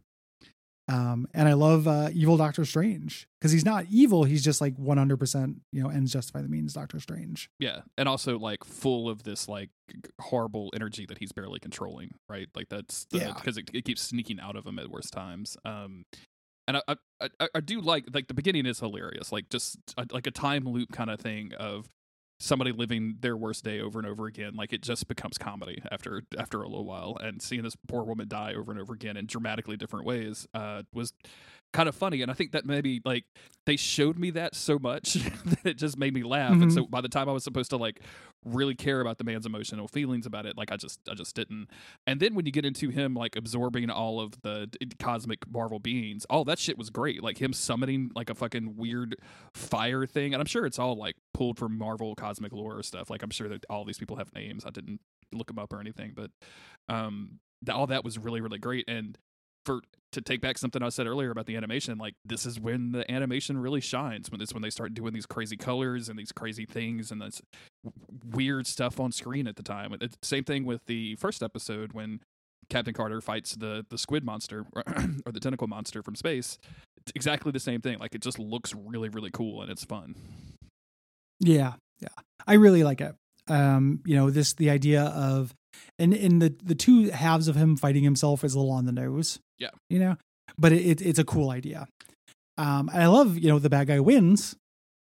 Um, and I love uh, evil Doctor Strange because he's not evil; he's just like 100, percent you know, ends justify the means. Doctor Strange. Yeah, and also like full of this like horrible energy that he's barely controlling, right? Like that's the, Yeah. because it, it keeps sneaking out of him at worst times. Um, and I I, I I do like like the beginning is hilarious, like just a, like a time loop kind of thing of somebody living their worst day over and over again. Like it just becomes comedy after after a little while, and seeing this poor woman die over and over again in dramatically different ways uh, was kind of funny. And i think that maybe like they showed me that so much that it just made me laugh. And Mhm. so by the time i was supposed to like really care about the man's emotional feelings about it like i just i just didn't. And then when you get into him like absorbing all of the d- cosmic marvel beings all that shit was great. Like him summoning like a fucking weird fire thing. And i'm sure it's all like pulled from marvel cosmic lore stuff like i'm sure that all these people have names i didn't look them up or anything but um all that was really really great and for to take back something I said earlier about the animation, like this is when the animation really shines. When it's when they start doing these crazy colors and these crazy things and this weird stuff on screen at the time. The same thing with the first episode when Captain Carter fights the the squid monster or the tentacle monster from space. It's exactly the same thing. Like it just looks really really cool and it's fun. Yeah, yeah, I really like it. Um, you know, this the idea of and in the the two halves of him fighting himself is a little on the nose. Yeah. you know, but it, it it's a cool idea. Um, I love you know the bad guy wins,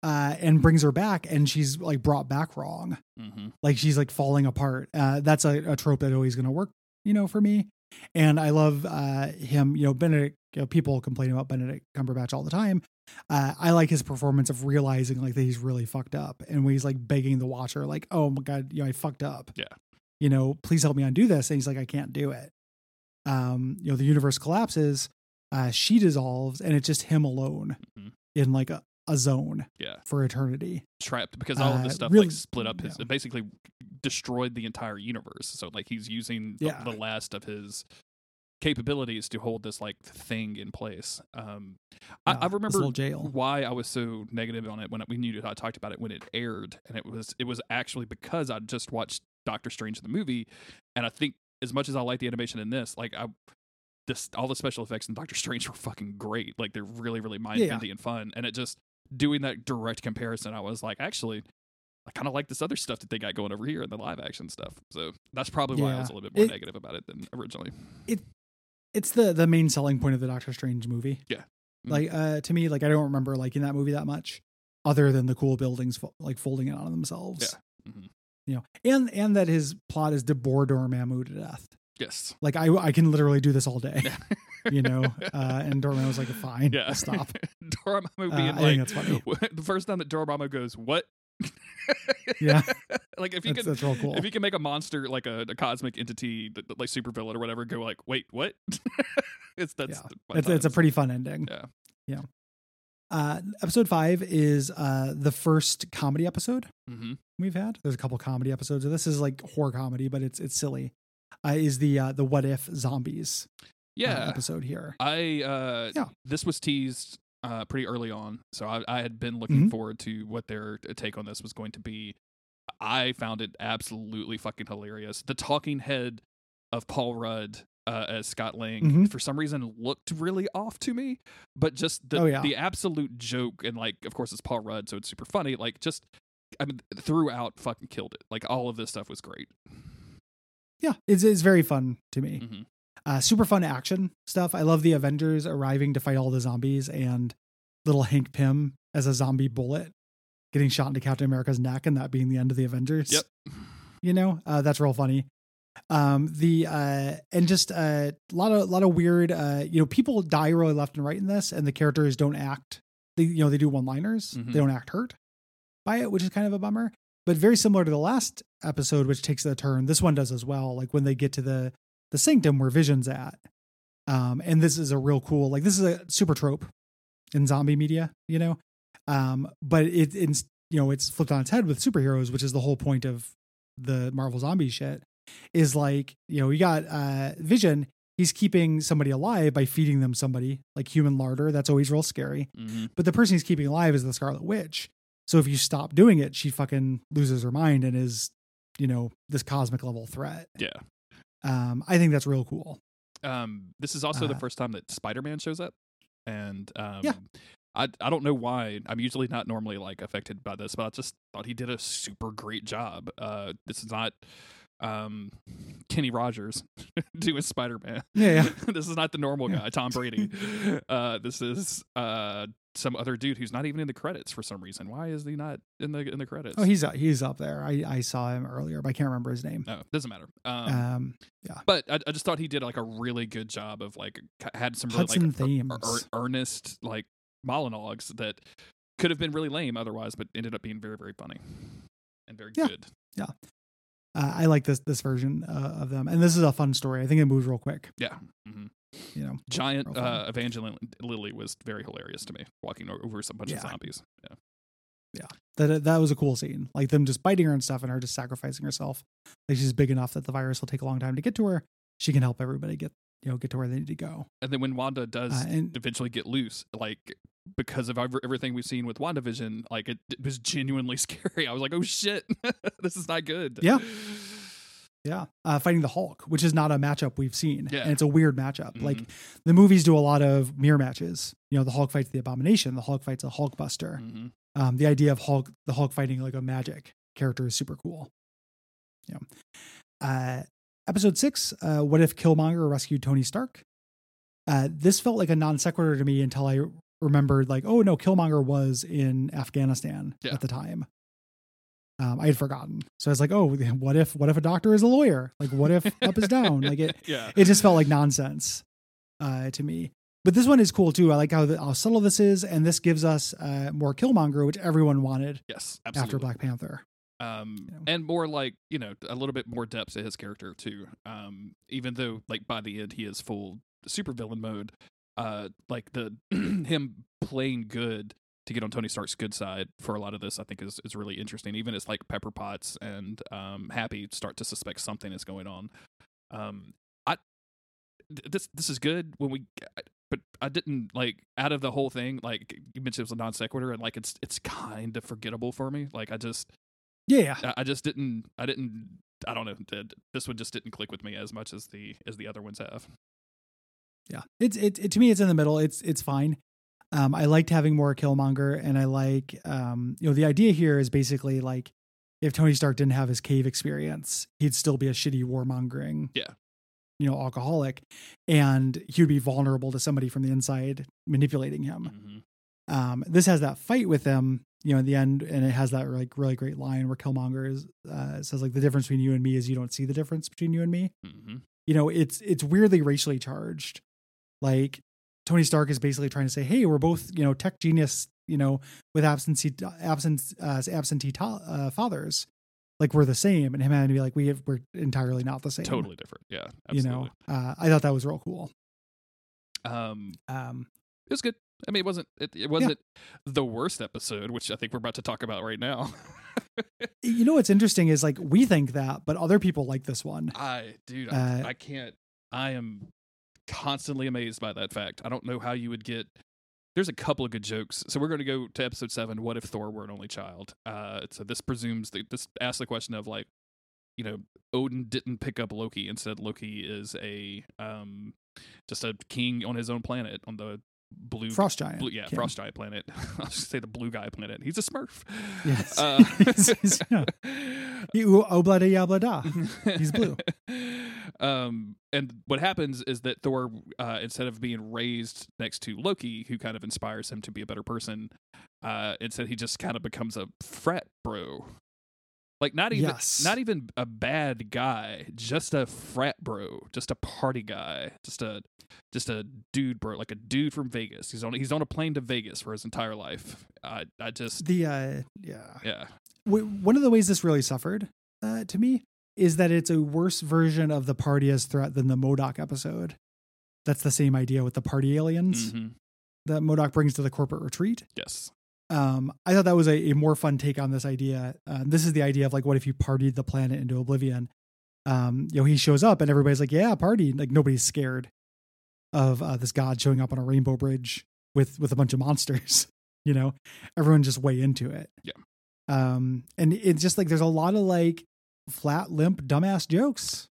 uh, and brings her back, and she's like brought back wrong, hmm like she's like falling apart. Uh, that's a, a trope that always going to work, you know, for me. And I love uh him. You know, Benedict. You know, people complain about Benedict Cumberbatch all the time. Uh, I like his performance of realizing like that he's really fucked up, and when he's like begging the watcher, like, "Oh my god, you know, I fucked up. Yeah. you know, please help me undo this." And he's like, "I can't do it." Um, you know, the universe collapses. Uh, she dissolves, and it's just him alone Mhm. in like a, a zone Yeah, for eternity. trapped because all of this Uh, stuff really- like split up his yeah. basically destroyed the entire universe. So like he's using the, Yeah. the last of his capabilities to hold this like thing in place. Um, I, Yeah, I this remember jail. why I was so negative on it when we knew I talked about it when it aired, and it was it was actually because I just watched Doctor Strange the movie, and I think as much as I like the animation in this, like I this all the special effects in Doctor Strange were fucking great. Like they're really really mind bending and fun. And it just doing that direct comparison, I was like, actually, I kind of like this other stuff that they got going over here in the live action stuff. So that's probably why I was a little bit more It- negative about it than originally. It It's the the main selling point of the Doctor Strange movie. Yeah. Mhm. Like uh to me, like I don't remember liking that movie that much, other than the cool buildings fo- like folding in on themselves. Yeah. Mhm. You know, and and that his plot is to bore Dormammu to death. Yes. Like I I can literally do this all day. Yeah. you know, uh, and Dormammu was like, fine, Yeah. I'll stop. Dormammu Uh, being I like think that's funny. the first time that Dormammu goes, "What?" Yeah. like if you That's, could that's real cool. if you can make a monster like a, a cosmic entity that, that, like supervillain or whatever go like wait what it's that's Yeah. It's, it's a pretty fun ending. Yeah. Yeah. Uh, episode five is uh, the first comedy episode Mhm. we've had. There's a couple comedy episodes. This is like horror comedy, but it's it's silly. Uh, is the uh, the what if zombies uh, yeah episode here? i uh Yeah. this was teased uh pretty early on so i, I had been looking Mhm. forward to what their uh, take on this was going to be i found it absolutely fucking hilarious the talking head of paul rudd uh, as Scott Lang Mhm. for some reason looked really off to me, but just the Oh, yeah. the absolute joke and like of course it's Paul Rudd so it's super funny like just I mean throughout fucking killed it like all of this stuff was great. Yeah, it's it's very fun to me. Mhm. Uh, super fun action stuff. I love the Avengers arriving to fight all the zombies and little Hank Pym as a zombie bullet getting shot into Captain America's neck and that being the end of the Avengers. Yep. You know, uh, that's real funny. Um, the uh, and just uh, a lot of lot of weird. Uh, you know, people die really left and right in this, and the characters don't act. They you know they do one liners. Mhm. They don't act hurt by it, which is kind of a bummer. But very similar to the last episode, which takes the turn. This one does as well. Like when they get to the the sanctum where Vision's at. Um, and this is a real cool, like this is a super trope in zombie media, you know. Um, but it, it's you know it's flipped on its head with superheroes, which is the whole point of the Marvel zombie shit. Is like you know you got uh Vision. He's keeping somebody alive by feeding them somebody like human larder. That's always real scary. Mhm. But the person he's keeping alive is the Scarlet Witch. So if you stop doing it, she fucking loses her mind and is, you know, this cosmic level threat. Yeah. Um, I think that's real cool. Um, this is also the Uh, first time that Spider Man shows up, and um, Yeah. I I don't know why. I'm usually not normally like affected by this, but I just thought he did a super great job. Uh, this is not um Kenny Rogers doing Spider Man. Yeah, yeah. this is not the normal guy, Tom Brady. uh, this is uh some other dude who's not even in the credits for some reason. Why is he not in the in the credits? Oh, he's he's up there. I, I saw him earlier, but I can't remember his name. no, doesn't matter. Um, Um, but I, I just thought he did like a really good job of like had some really like ear- themes. ear- earnest like monologues that could have been really lame otherwise, but ended up being very very funny and very good. Yeah. uh, I like this this version uh, of them, and this is a fun story. I think it moves real quick. Yeah. hmm You know, Giant uh, Evangeline Lilly was very hilarious to me, walking over some bunch of zombies. Yeah. Yeah, that that was a cool scene. Like them just biting her and stuff, and her just sacrificing herself. Like she's big enough that the virus will take a long time to get to her. She can help everybody get you know get to where they need to go. And then when Wanda does Uh, and eventually get loose, like because of ever- everything we've seen with WandaVision, like it, it was genuinely scary. I was like, oh shit, this is not good. Yeah. Yeah, uh, fighting the Hulk, which is not a matchup we've seen, Yeah. and it's a weird matchup. Like Mhm. the movies do a lot of mirror matches. You know, the Hulk fights the Abomination, the Hulk fights a Hulkbuster. Mhm. Um, the idea of Hulk, the Hulk fighting like a magic character is super cool. Yeah. Uh, episode six. Uh, what if Killmonger rescued Tony Stark? Uh, this felt like a non sequitur to me until I remembered, like, oh no, Killmonger was in Afghanistan Yeah. at the time. Um, I had forgotten, so I was like, "Oh, what if? What if a doctor is a lawyer? Like, what if up is down? Like, it, yeah. it just felt like nonsense uh, to me. But this one is cool too. I like how, the, how subtle this is, and this gives us uh, more Killmonger, which everyone wanted Yes, absolutely. after Black Panther. um you know. and more like you know a little bit more depth to his character too um even though like by the end he is full supervillain mode uh like the him playing good to get on tony stark's good side for a lot of this i think is, is really interesting even as like pepper potts and um happy start to suspect something is going on um i th- this this is good when we but I didn't like out of the whole thing. Like you mentioned, it was a non sequitur, and like it's it's kind of forgettable for me. Like I just Yeah, I- I just didn't I didn't I don't know. This one just didn't click with me as much as the as the other ones have. Yeah, it's it, it to me. It's in the middle. It's it's fine. Um, I liked having more Killmonger, and I like um, you know, the idea here is basically like if Tony Stark didn't have his cave experience, he'd still be a shitty warmongering, yeah, you know, alcoholic, and he would be vulnerable to somebody from the inside manipulating him. Mm-hmm. Um, this has that fight with him, you know, in the end, and it has that like really great line where Killmonger is, uh, says like the difference between you and me is you don't see the difference between you and me. Mm-hmm. You know, it's it's weirdly racially charged. Like Tony Stark is basically trying to say, "Hey, we're both you know tech genius, you know, with absentee absent uh, absentee ta- uh, fathers." Like we're the same, and him having to be like, we have, we're entirely not the same. Totally different. Yeah, absolutely. you know. Uh, I thought that was real cool. Um, Um, it was good. I mean, it wasn't it, it wasn't the worst episode, which I think we're about to talk about right now. you know what's interesting is like we think that, but other people like this one. I, dude, I, Uh, I can't. I am constantly amazed by that fact. I don't know how you would get. There's a couple of good jokes. So we're going to go to episode seven. What if Thor were an only child? Uh, so this presumes that this asks the question of like, you know, Odin didn't pick up Loki. Instead, Loki is a um, just a king on his own planet on the blue Frost giant. Blue, yeah, King. Frost Giant planet. I'll just say the blue guy planet. He's a Smurf. Yes. Uh, He's- yeah. He- yabla da. He's blue. Um, and what happens is that Thor, uh, instead of being raised next to Loki, who kind of inspires him to be a better person, uh, instead he just kind of becomes a frat bro. Like not even Yes. not even a bad guy, just a frat bro, just a party guy, just a just a dude bro, like a dude from Vegas. He's on he's on a plane to Vegas for his entire life. I I just The uh, yeah. yeah. W- one of the ways this really suffered uh, to me is that it's a worse version of the party as threat than the MODOK episode. That's the same idea with the party aliens Mhm. that MODOK brings to the corporate retreat. Yes. Um, I thought that was a, a more fun take on this idea. Um, this is the idea of like, what if you partied the planet into oblivion? Um, you know, he shows up and everybody's like, yeah, party. Like nobody's scared of uh, this god showing up on a rainbow bridge with with a bunch of monsters. You know, everyone just way into it. Yeah. Um, and it's just like there's a lot of like flat, limp, dumbass jokes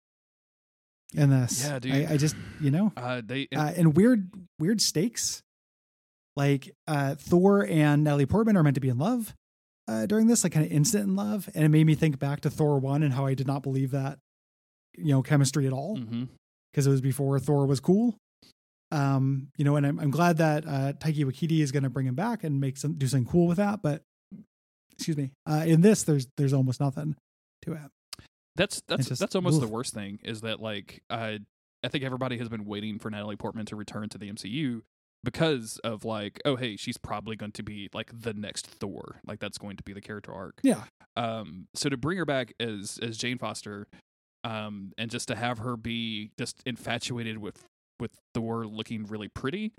in this. Yeah, dude. I, I just you know Uh, they uh, and weird weird stakes. Like uh, Thor and Natalie Portman are meant to be in love uh, during this, like kind of instant in love, and it made me think back to Thor one and how I did not believe that you know chemistry at all because it was before Thor was cool. Um, you know, and I'm, I'm glad that uh, Taika Waititi is going to bring him back and make some do something cool with that. But excuse me, uh, in this, there's there's almost nothing to it. That's that's just- that's almost the worst thing is that like I I think everybody has been waiting for Natalie Portman to return to the MCU because of like oh hey she's probably going to be like the next Thor. Like that's going to be the character arc. Yeah, um so to bring her back as as Jane Foster um and just to have her be just infatuated with with Thor looking really pretty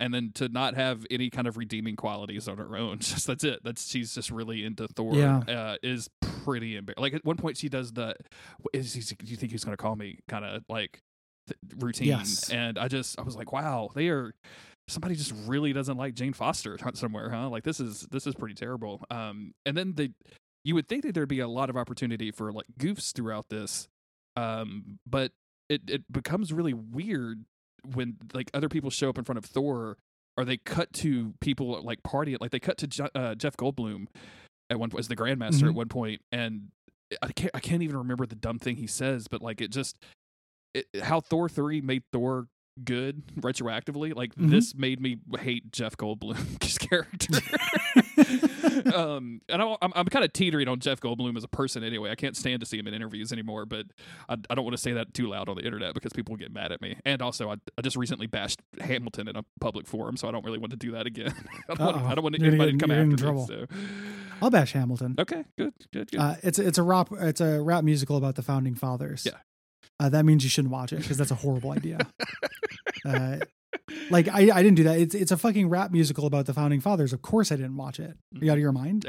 and then to not have any kind of redeeming qualities on her own just that's it. That's she's just really into Thor Yeah. uh, is pretty embarrassing like at one point she does the is he, do you think he's going to call me kind of like th- routine. Yes. and I just I was like wow they are somebody just really doesn't like Jane Foster somewhere huh like this is this is pretty terrible um and then the you would think that there'd be a lot of opportunity for like goofs throughout this um but it it becomes really weird when like other people show up in front of Thor or they cut to people like party like they cut to Je- uh, Jeff Goldblum at one point as the Grandmaster Mhm. at one point and I can't I can't even remember the dumb thing he says but like it just it, how Thor 3 made Thor good retroactively like Mhm. this made me hate Jeff Goldblum's character um and I, I'm, I'm kind of teetering on Jeff Goldblum as a person anyway I can't stand to see him in interviews anymore but I, I don't want to say that too loud on the internet because people will get mad at me and also I, I just recently bashed Hamilton in a public forum so I don't really want to do that again I don't want, Uh-oh. I don't want You're gonna anybody to come after trouble. me so I'll bash Hamilton. okay good good good Uh, it's it's a rap it's a rap musical about the founding fathers. Yeah. Uh, that means you shouldn't watch it because that's a horrible idea. Uh, like I, I didn't do that. It's it's a fucking rap musical about the founding fathers. Of course I didn't watch it. Are you out of your mind?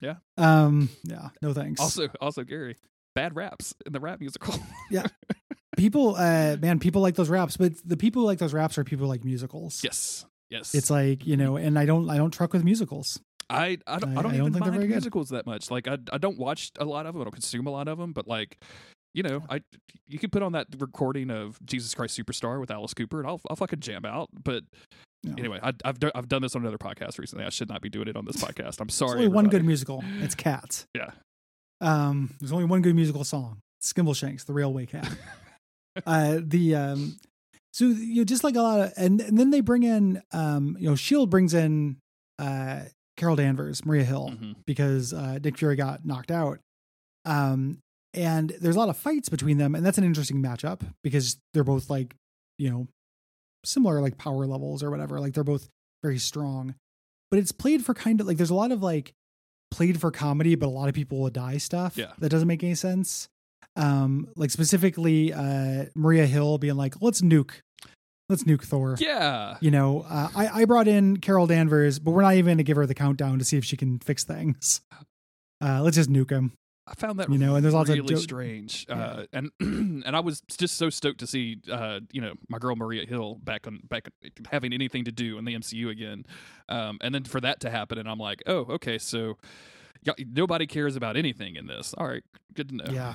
Yeah. Um. Yeah. No thanks. also also Gary bad raps in the rap musical yeah. people. Uh. Man. People like those raps, but the people who like those raps are people who like musicals. yes yes It's like you know, and I don't I don't truck with musicals. I I don't, I, I- don't I even don't think they're mind musicals that much. Like I I don't watch a lot of them. I don't consume a lot of them. But like you know, I you could put on that recording of Jesus Christ Superstar with Alice Cooper, and I'll I'll fucking jam out. But No. anyway, I, I've do, I've done this on another podcast recently. I should not be doing it on this podcast. I'm There's sorry. only one good musical. It's Cats. Yeah. Um, there's only one good musical song. Skimbleshanks, the Railway Cat. uh, the um, so you know, just like a lot of, and and then they bring in, um, you know, Shield brings in, uh, Carol Danvers, Maria Hill, Mhm. because uh, Nick Fury got knocked out. Um, and there's a lot of fights between them, and that's an interesting matchup because they're both like, you know, similar like power levels or whatever. Like they're both very strong, but it's played for kind of like there's a lot of like played for comedy, but a lot of people will die stuff. Yeah. that doesn't make any sense. Um, like specifically, uh, Maria Hill being like, "Let's nuke, let's nuke Thor." Yeah. You know, uh, I I brought in Carol Danvers, but we're not even to give her the countdown to see if she can fix things. Uh, let's just nuke him. I found that You know, and there's lots of really jo- strange. Yeah. Uh, and and I was just so stoked to see, uh, you know, my girl Maria Hill back on back having anything to do in the MCU again. Um, and then for that to happen, and I'm like, oh, okay, so nobody cares about anything in this. All right, good to know. Yeah.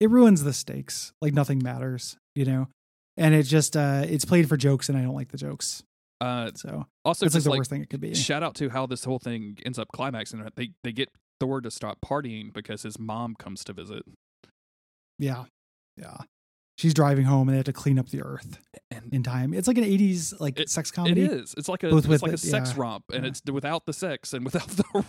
It ruins the stakes. Like nothing matters, you know? And it just uh it's played for jokes and I don't like the jokes. Uh, So also, it's like the like worst thing it could be. shout out to how this whole thing ends up climaxing. They they get Thor to stop partying because his mom comes to visit, Yeah. Yeah. She's driving home and they have to clean up the earth and in time. It's like an 80s like It- sex comedy. is. It's like a Both it's with like a sex yeah. romp, and Yeah. it's without the sex and without the romp.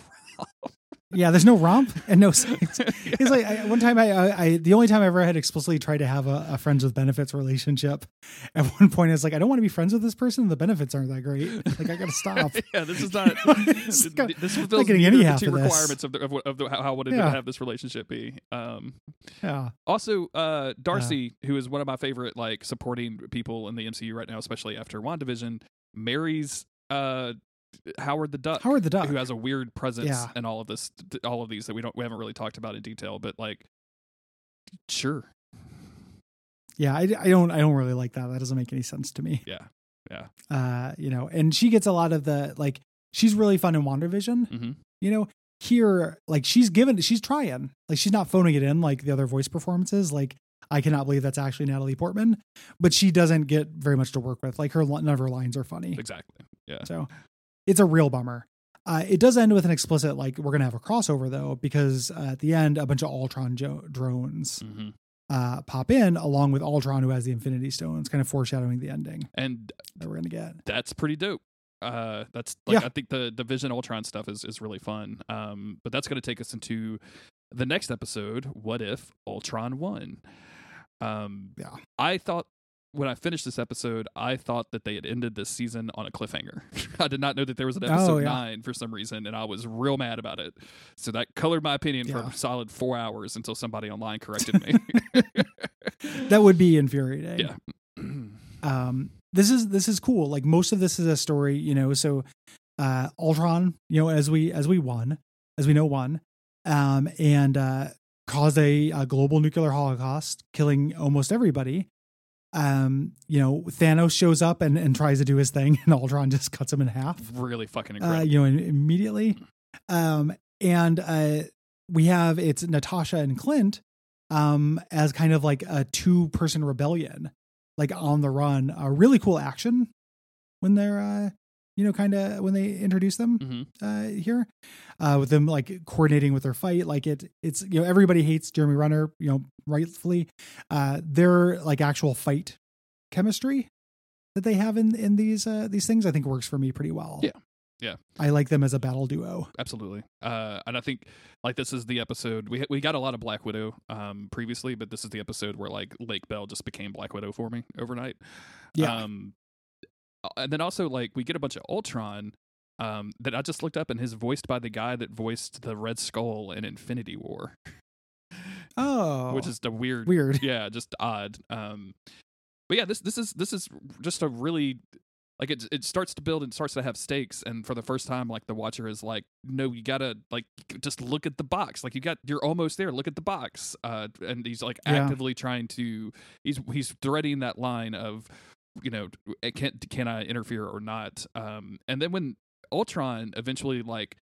Yeah, there's no romp and no sex. It's like I, one time I, I, I, the only time I ever had explicitly tried to have a, a friends with benefits relationship. At one point, it's like I don't want to be friends with this person. The benefits aren't that great. Like I got to stop. yeah, this is not. It's th- got- this not fulfills getting neither any of the two of this. requirements of, the, of, of the, how how wanted Yeah. have this relationship be. Um, Yeah, also, uh, Darcy, who is one of my favorite like supporting people in the MCU right now, especially after WandaVision, marries uh, Howard the Duck. Howard the Duck. who has a weird presence Yeah. in all of this, all of these that we don't, we haven't really talked about in detail, but like, sure, Yeah, I, I don't, I don't really like that. That doesn't make any sense to me. yeah, yeah, Uh, you know, and she gets a lot of the like. She's really fun in WandaVision. hmm You know, here like she's given, she's trying. Like she's not phoning it in like the other voice performances. Like I cannot believe that's actually Natalie Portman, but she doesn't get very much to work with. Like her none of her lines are funny. exactly, yeah, So it's a real bummer. Uh, it does end with an explicit like we're gonna have a crossover though because uh, at the end a bunch of Ultron jo- drones hmm uh, pop in along with Ultron who has the Infinity Stones, kind of foreshadowing the ending and that we're gonna get. that's pretty dope. Uh, that's like Yeah. I think the the Vision Ultron stuff is is really fun. Um, but that's going to take us into the next episode. What if Ultron won? Um, Yeah. I thought when I finished this episode, I thought that they had ended this season on a cliffhanger. I did not know that there was an episode Oh, yeah. nine for some reason, and I was real mad about it. So that colored my opinion for Yeah. a solid four hours until somebody online corrected me. That would be infuriating. yeah. um this is this is cool like most of this is a story you know so uh ultron you know as we as we won as we know won um and uh caused a, a global nuclear holocaust killing almost everybody um you know thanos shows up and, and tries to do his thing and ultron just cuts him in half. Really fucking uh, you know immediately. Um and uh we have it's natasha and clint um as kind of like a two person rebellion like on the run. A really cool action when they're uh you know kind of when they introduce them hmm uh here uh with them like coordinating with their fight like it it's you know everybody hates jeremy renner you know rightfully uh their like actual fight chemistry that they have in in these uh these things i think works for me pretty well Yeah. Yeah. i like them as a battle duo absolutely uh and i think like this is the episode we we got a lot of black widow um previously but this is the episode where like lake bell just became black widow for me overnight Yeah. um and then also like we get a bunch of ultron um that i just looked up and his voiced by the guy that voiced the red skull in infinity war. Oh. Which is the weird weird. yeah just odd um but yeah this this is this is just a really like it it starts to build and starts to have stakes and for the first time like the watcher is like no you gotta like just look at the box. Like you got you're almost there look at the box uh and he's like Yeah. actively trying to he's he's threading that line of you know can can i interfere or not um and then when ultron eventually like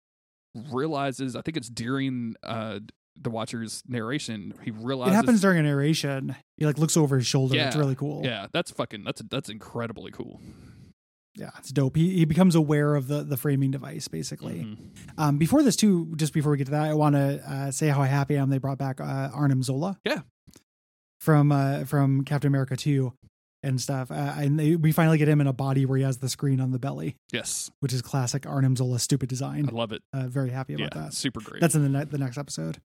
realizes i think it's during uh the Watcher's narration, he realizes It happens during a narration. He like looks over his shoulder. It's really cool. Yeah, that's fucking that's that's incredibly cool. Yeah, it's dope. He he becomes aware of the the framing device basically. Mhm. Um, before this too, just before we get to that, I want to uh, say how happy I am they brought back uh, Arnim Zola. Yeah. From uh, from Captain America two and stuff, uh, and they, we finally get him in a body where he has the screen on the belly, Yes, which is classic Arnim Zola stupid design. I love it. Uh, very happy Yeah, about that. super great. That's in the ne- the next episode.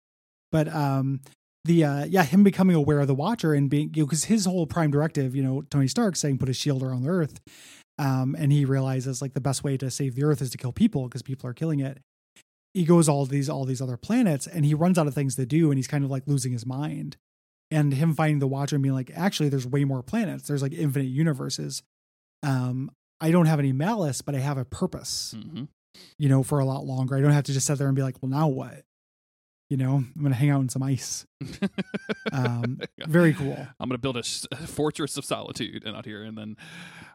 But um, the uh, yeah, him becoming aware of the Watcher and being you know because his whole prime directive, you know, Tony Stark saying put a shield around the Earth, um, and he realizes like the best way to save the Earth is to kill people because people are killing it. He goes all these all these other planets and he runs out of things to do and he's kind of like losing his mind. And him finding the Watcher and being like, actually, there's way more planets. There's like infinite universes. Um, I don't have any malice, but I have a purpose hmm you know, for a lot longer. I don't have to just sit there and be like, well, now what? You know, I'm going to hang out in some ice. Um, very cool. I'm gonna build a, fortress of solitude and out here, and then,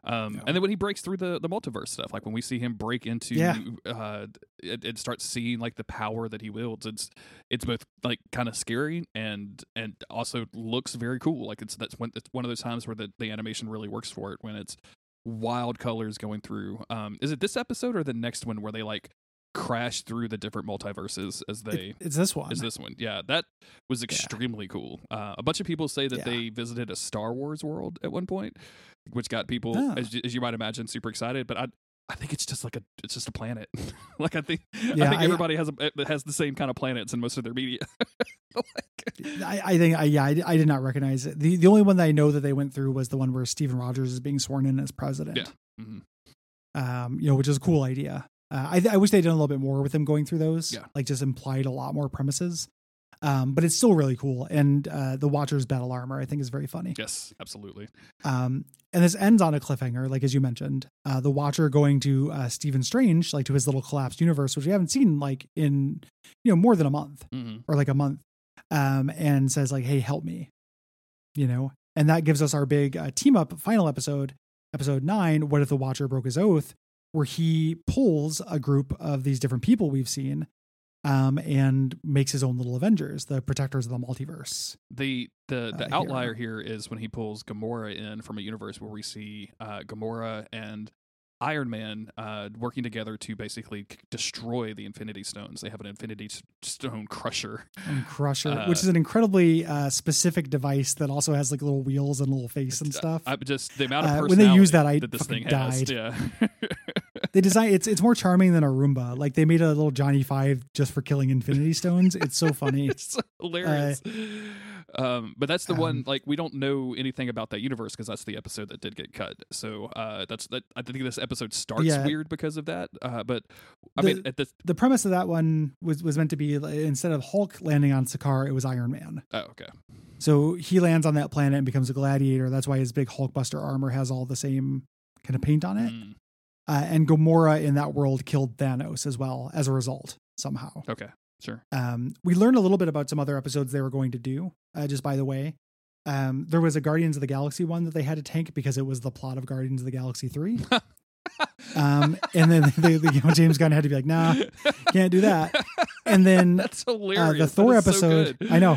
um, and then when he breaks through the the multiverse stuff, like when we see him break into, Yeah. uh, it, it starts seeing like the power that he wields. It's it's both like kind of scary and and also looks very cool. Like it's that's one it's one of those times where the the animation really works for it when it's wild colors going through. Um, is it this episode or the next one where they like crash through the different multiverses as they It- it's this one. is this one. Yeah, that was extremely cool. Uh, a bunch of people say that Yeah. they visited a Star Wars world at one point, which got people, as, you, as you might imagine, super excited. But I, I think it's just like a, it's just a planet. like I think, Yeah, I think I- everybody has a has the same kind of planets in most of their media. like, I, I think, I, yeah, I, I did not recognize it. The, the only one that I know that they went through was the one where Stephen Rogers is being sworn in as president. Yeah. mhm. Um, you know, which is a cool idea. Uh, I, I wish they'd done a little bit more with him going through those. Yeah. Like just implied a lot more premises. Um, but it's still really cool. And uh, the Watcher's battle armor, I think, is very funny. yes, absolutely. Um, and this ends on a cliffhanger, like as you mentioned, uh, the Watcher going to uh, Stephen Strange, like to his little collapsed universe, which we haven't seen like in you know more than a month hmm or like a month, um, and says like, "Hey, help me," you know, and that gives us our big uh, team up final episode, episode nine. What if the Watcher broke his oath? Where he pulls a group of these different people we've seen, um, and makes his own little Avengers, the protectors of the multiverse. The the the Uh, here. outlier here is when he pulls Gamora in from a universe where we see uh, Gamora and Iron Man uh, working together to basically destroy the Infinity Stones. They have an Infinity Stone crusher. and Crusher, Uh, which is an incredibly uh, specific device that also has like little wheels and a little face and stuff. I just the amount of Uh, when they use that, I that this thing has. died. Yeah. they design it's it's more charming than a Roomba. Like they made a little Johnny Five just for killing Infinity Stones. It's so funny. it's hilarious. um, but that's the one. um, Like we don't know anything about that universe because that's the episode that did get cut. So uh, that's that. I think this episode starts Yeah. weird because of that. Uh, but I The- mean, at this. the premise of that one was was meant to be like, instead of Hulk landing on Sakaar, it was Iron Man. Oh, okay. So he lands on that planet and becomes a gladiator. That's why his big Hulkbuster armor has all the same kind of paint on it. Mm, Uh, and Gamora in that world killed Thanos as well as a result somehow. okay. Sure. Um, we learned a little bit about some other episodes they were going to do. Uh, just by the way, um, there was a Guardians of the Galaxy one that they had to tank because it was the plot of Guardians of the Galaxy three. um, and then they, they, you know, James Gunn had to be like, "Nah, can't do that." And then That's hilarious. That Thor is so episode- I know.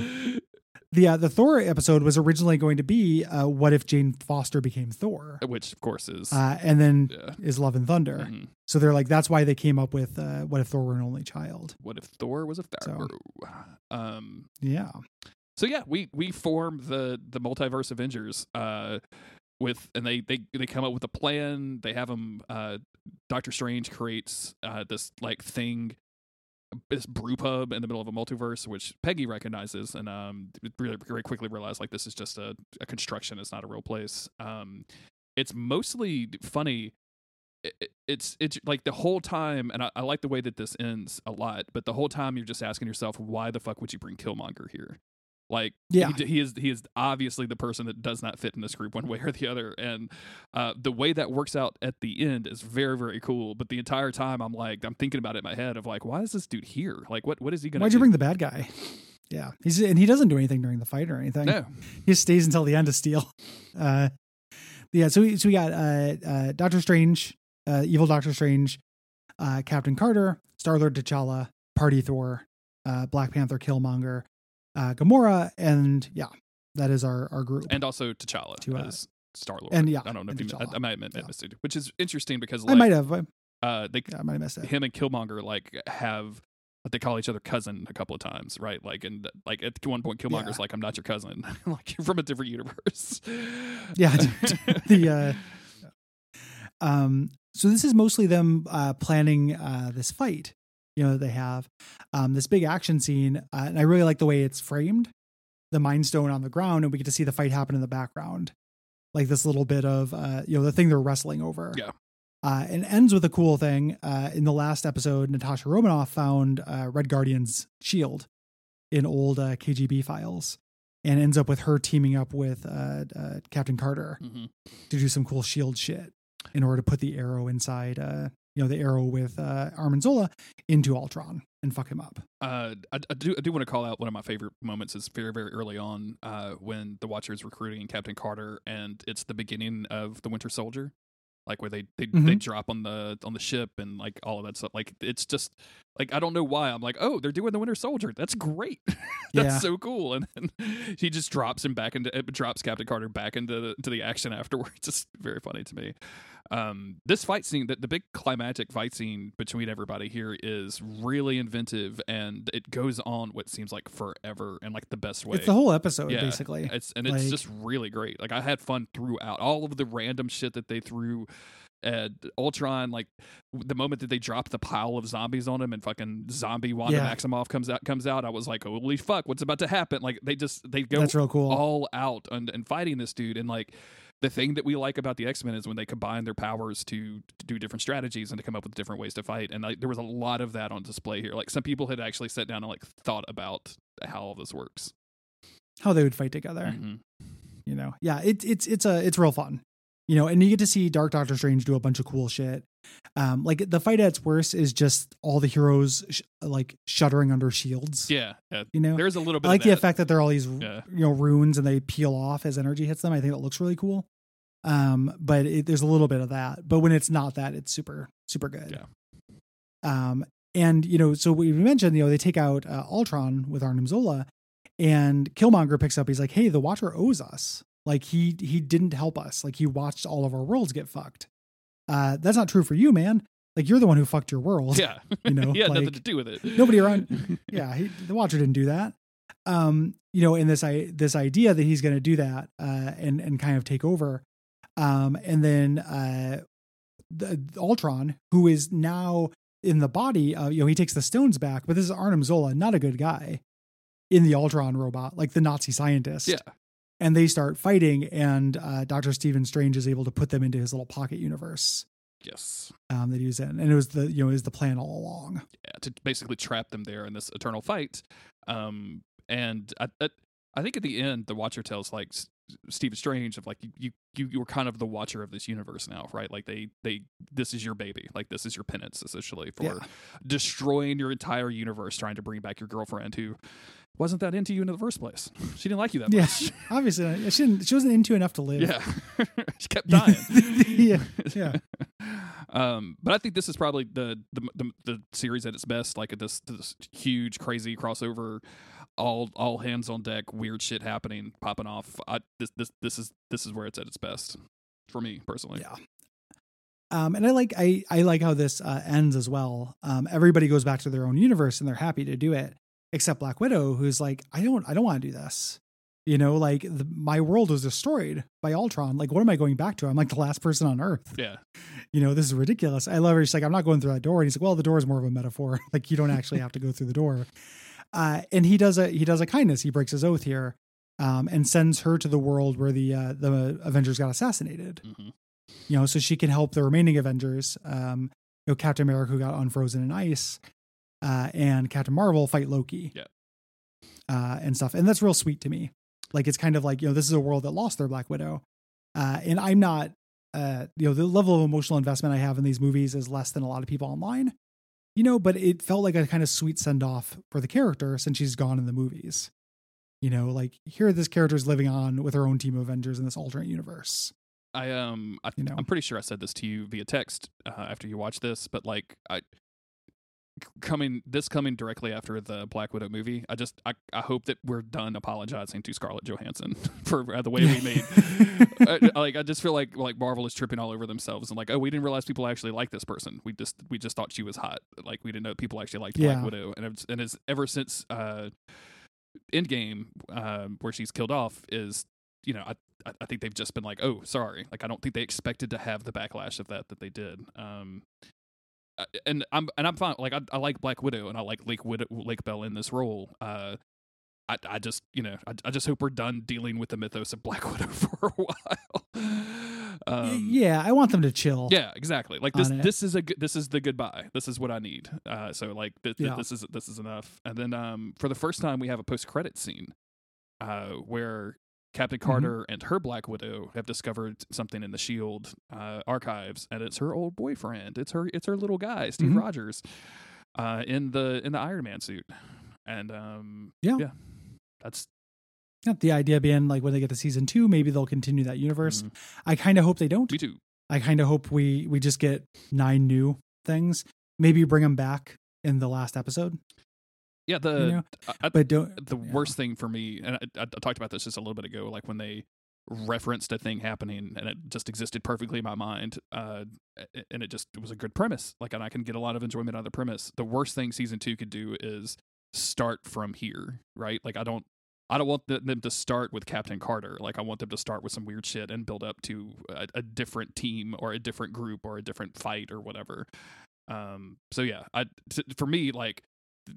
The uh, the Thor episode was originally going to be uh, what if Jane Foster became Thor, Which of course is. uh, and then yeah. is Love and Thunder. Mhm. So they're like, that's why they came up with uh, what if Thor were an only child. What if Thor was a So- pharaoh? Um. Yeah, So yeah, we we form the the multiverse Avengers. Uh, with and they they they come up with a plan. They have them. Uh, Doctor Strange creates uh this like thing, this brew pub in the middle of a multiverse, which Peggy recognizes and um really very quickly realized like this is just a, a construction. It's not a real place. Um, it's mostly funny. It- it- It's it's like the whole time, and I, I like the way that this ends a lot. But the whole time, you're just asking yourself, why the fuck would you bring Killmonger here? Like, Yeah. he, he is he is obviously the person that does not fit in this group one way or the other, and uh, the way that works out at the end is very very cool. But the entire time, I'm like, I'm thinking about it in my head of like, why is this dude here? Like, what what is he gonna? why'd you bring the bad guy? Yeah, he's and he doesn't do anything during the fight or anything. No, He just stays until the end to steal. Uh, yeah, so we, so we got uh, uh, Doctor Strange, uh, evil Doctor Strange, uh, Captain Carter, Star Lord T'Challa, Party Thor, uh, Black Panther, Killmonger, uh, Gamora, and yeah, that is our our group. and also T'Challa To, uh, as Star Lord. and yeah, I don't know if you, I, I might have meant Yeah. missed it, which is interesting because I might have, uh, they yeah, I might have missed it. him and Killmonger like have they call each other cousin a couple of times, right? Like and like at one point Killmonger's Yeah. like, I'm not your cousin. like you're from a different universe. Yeah, the uh, um, so this is mostly them uh, planning uh, this fight, you know, that they have um, this big action scene, uh, and I really like the way it's framed, the Mind Stone on the ground, and we get to see the fight happen in the background, like this little bit of uh, you know the thing they're wrestling over. Yeah. Uh, and ends with a cool thing. Uh, in the last episode, Natasha Romanoff found uh, Red Guardian's shield in old uh, KGB files, and ends up with her teaming up with uh, uh, Captain Carter Mhm. to do some cool shield shit in order to put the arrow inside, uh, you know, the arrow with uh, Arnim Zola into Ultron and fuck him up. Uh, I, I do I do want to call out one of my favorite moments is very very early on uh, when the Watcher is recruiting Captain Carter and it's the beginning of the Winter Soldier, like where they they, they Mhm. drop on the on the ship and like all of that stuff. Like it's just like I don't know why I'm like oh they're doing the Winter Soldier that's great that's Yeah. so cool and then he just drops him back into it drops Captain Carter back into the, to the action afterwards. It's very funny to me. Um, this fight scene, the, the big climactic fight scene between everybody here is really inventive, and it goes on what seems like forever and like the best way. It's the whole episode, Yeah. basically. It's and it's Like- just really great. Like I had fun throughout. All of the random shit that they threw at Ultron, like the moment that they dropped the pile of zombies on him and fucking zombie Wanda Yeah. Maximoff comes out comes out, I was like, holy fuck, what's about to happen? Like they just they go That's real cool. all out and, and fighting this dude and like the thing that we like about the X-Men is when they combine their powers to, to do different strategies and to come up with different ways to fight and like there was a lot of that on display here like some people had actually sat down and like thought about how all this works How they would fight together. Mhm. You know, yeah, it's it's it's a it's real fun. You know, and you get to see Dark Doctor Strange do a bunch of cool shit. Um, like the fight at its worst is just all the heroes sh- like shuddering under shields. yeah, yeah You know, there's a little bit I like the effect that they're all these Yeah. you know runes and they peel off as energy hits them. I think that looks really cool. Um, but it, there's a little bit of that. But when it's not that, it's super super good. Yeah. Um, and you know, so we mentioned you know they take out uh, Ultron with Arnim Zola, and Killmonger picks up. He's like, "Hey, the Watcher owes us. Like he he didn't help us. Like he watched all of our worlds get fucked. Uh, that's not true for you, man. Like you're the one who fucked your world. yeah you know, he had nothing like, to do with it nobody around- yeah, he, the Watcher didn't do that. Um, you know, in this I this idea that he's going to do that uh, and and kind of take over, um, and then uh, the Ultron, who is now in the body, uh, you know, he takes the stones back, but this is Arnim Zola, not a good guy, in the Ultron robot, like the Nazi scientist. yeah and they start fighting, and uh, Doctor Stephen Strange is able to put them into his little pocket universe yes um, that he was in, and it was the you know is the plan all along. yeah, to basically trap them there in this eternal fight. Um, and I, I, I think at the end, the Watcher tells like Stephen Strange of like you, you, you were kind of the Watcher of this universe now, right? Like they, they, this is your baby, like this is your penance essentially for Yeah. destroying your entire universe, trying to bring back your girlfriend who wasn't that into you in the first place. She didn't like you that much. Yeah, much. obviously, uh, she didn't. She wasn't into enough to live. Yeah, she kept dying. yeah, yeah. Um, but I think this is probably the, the the the series at its best. Like this this huge crazy crossover, all all hands on deck, weird shit happening, popping off. I, this this this is this is where it's at its best for me personally. Yeah. Um, and I like I I like how this uh, ends as well. Um, everybody goes back to their own universe and they're happy to do it, except Black Widow, who's like, I don't I don't want to do this. You know, like the, my world was destroyed by Ultron. Like, what am I going back to? I'm like the last person on Earth. Yeah, You know, this is ridiculous. I love her. She's like, I'm not going through that door. And he's like, Well, the door is more of a metaphor. like, you don't actually have to go through the door. Uh, and he does a he does a kindness. He breaks his oath here, um, and sends her to the world where the uh, the Avengers got assassinated hmm you know, so she can help the remaining Avengers. Um, you know, Captain America who got unfrozen in ice, uh, and Captain Marvel fight Loki. Yeah. Uh, and stuff, and that's real sweet to me. Like it's kind of like you know, this is a world that lost their Black Widow, uh, and I'm not, uh, you know, the level of emotional investment I have in these movies is less than a lot of people online, you know. But it felt like a kind of sweet send off for the character since she's gone in the movies. You know, like here this character is living on with her own team of Avengers in this alternate universe. I um I, You know. I'm pretty sure I said this to you via text uh, after you watched this, but like I coming this coming directly after the Black Widow movie. I just I, I hope that we're done apologizing to Scarlett Johansson for uh, the way we made. uh, like I just feel like like Marvel is tripping all over themselves and like oh we didn't realize people actually like this person. We just we just thought she was hot. Like we didn't know people actually liked Yeah. Black Widow. And it's, and it's ever since uh, Endgame um, where she's killed off is you know I I- I think they've just been like oh sorry like I don't think they expected to have the backlash of that that they did. Um, uh, and I'm and I'm fine. Like I, I like Black Widow and I like Lake Widow, Lake Bell in this role. Uh, I I just you know I, I just hope we're done dealing with the mythos of Black Widow for a while. Um, yeah, I want them to chill. yeah, exactly. Like this this is a good, this is the goodbye. This is what I need. Uh, so like th- th- Yeah. this is this is enough. And then um for the first time we have a post credit scene, uh where Captain Mm-hmm. Carter and her Black Widow have discovered something in the Shield uh, archives, and it's her old boyfriend. It's her. It's her little guy, Steve Mhm. Rogers, uh, in the in the Iron Man suit. And um, Yeah. yeah, that's Yeah, The idea being like when they get to season two, maybe they'll continue that universe. mhm. I kind of hope they don't. me too. I kind of hope we we just get nine new things. Maybe bring them back in the last episode. Yeah, the You know, I- I- But don't. the yeah. worst thing for me, and I, I, talked about this just a little bit ago, like when they referenced a thing happening and it just existed perfectly in my mind, uh, and it just it was a good premise. Like, and I can get a lot of enjoyment out of the premise. The worst thing season two could do is start from here, right? Like, I don't. I don't want them to start with Captain Carter. Like, I want them to start with some weird shit and build up to a, a different team or a different group or a different fight or whatever. Um. So yeah, I t- for me like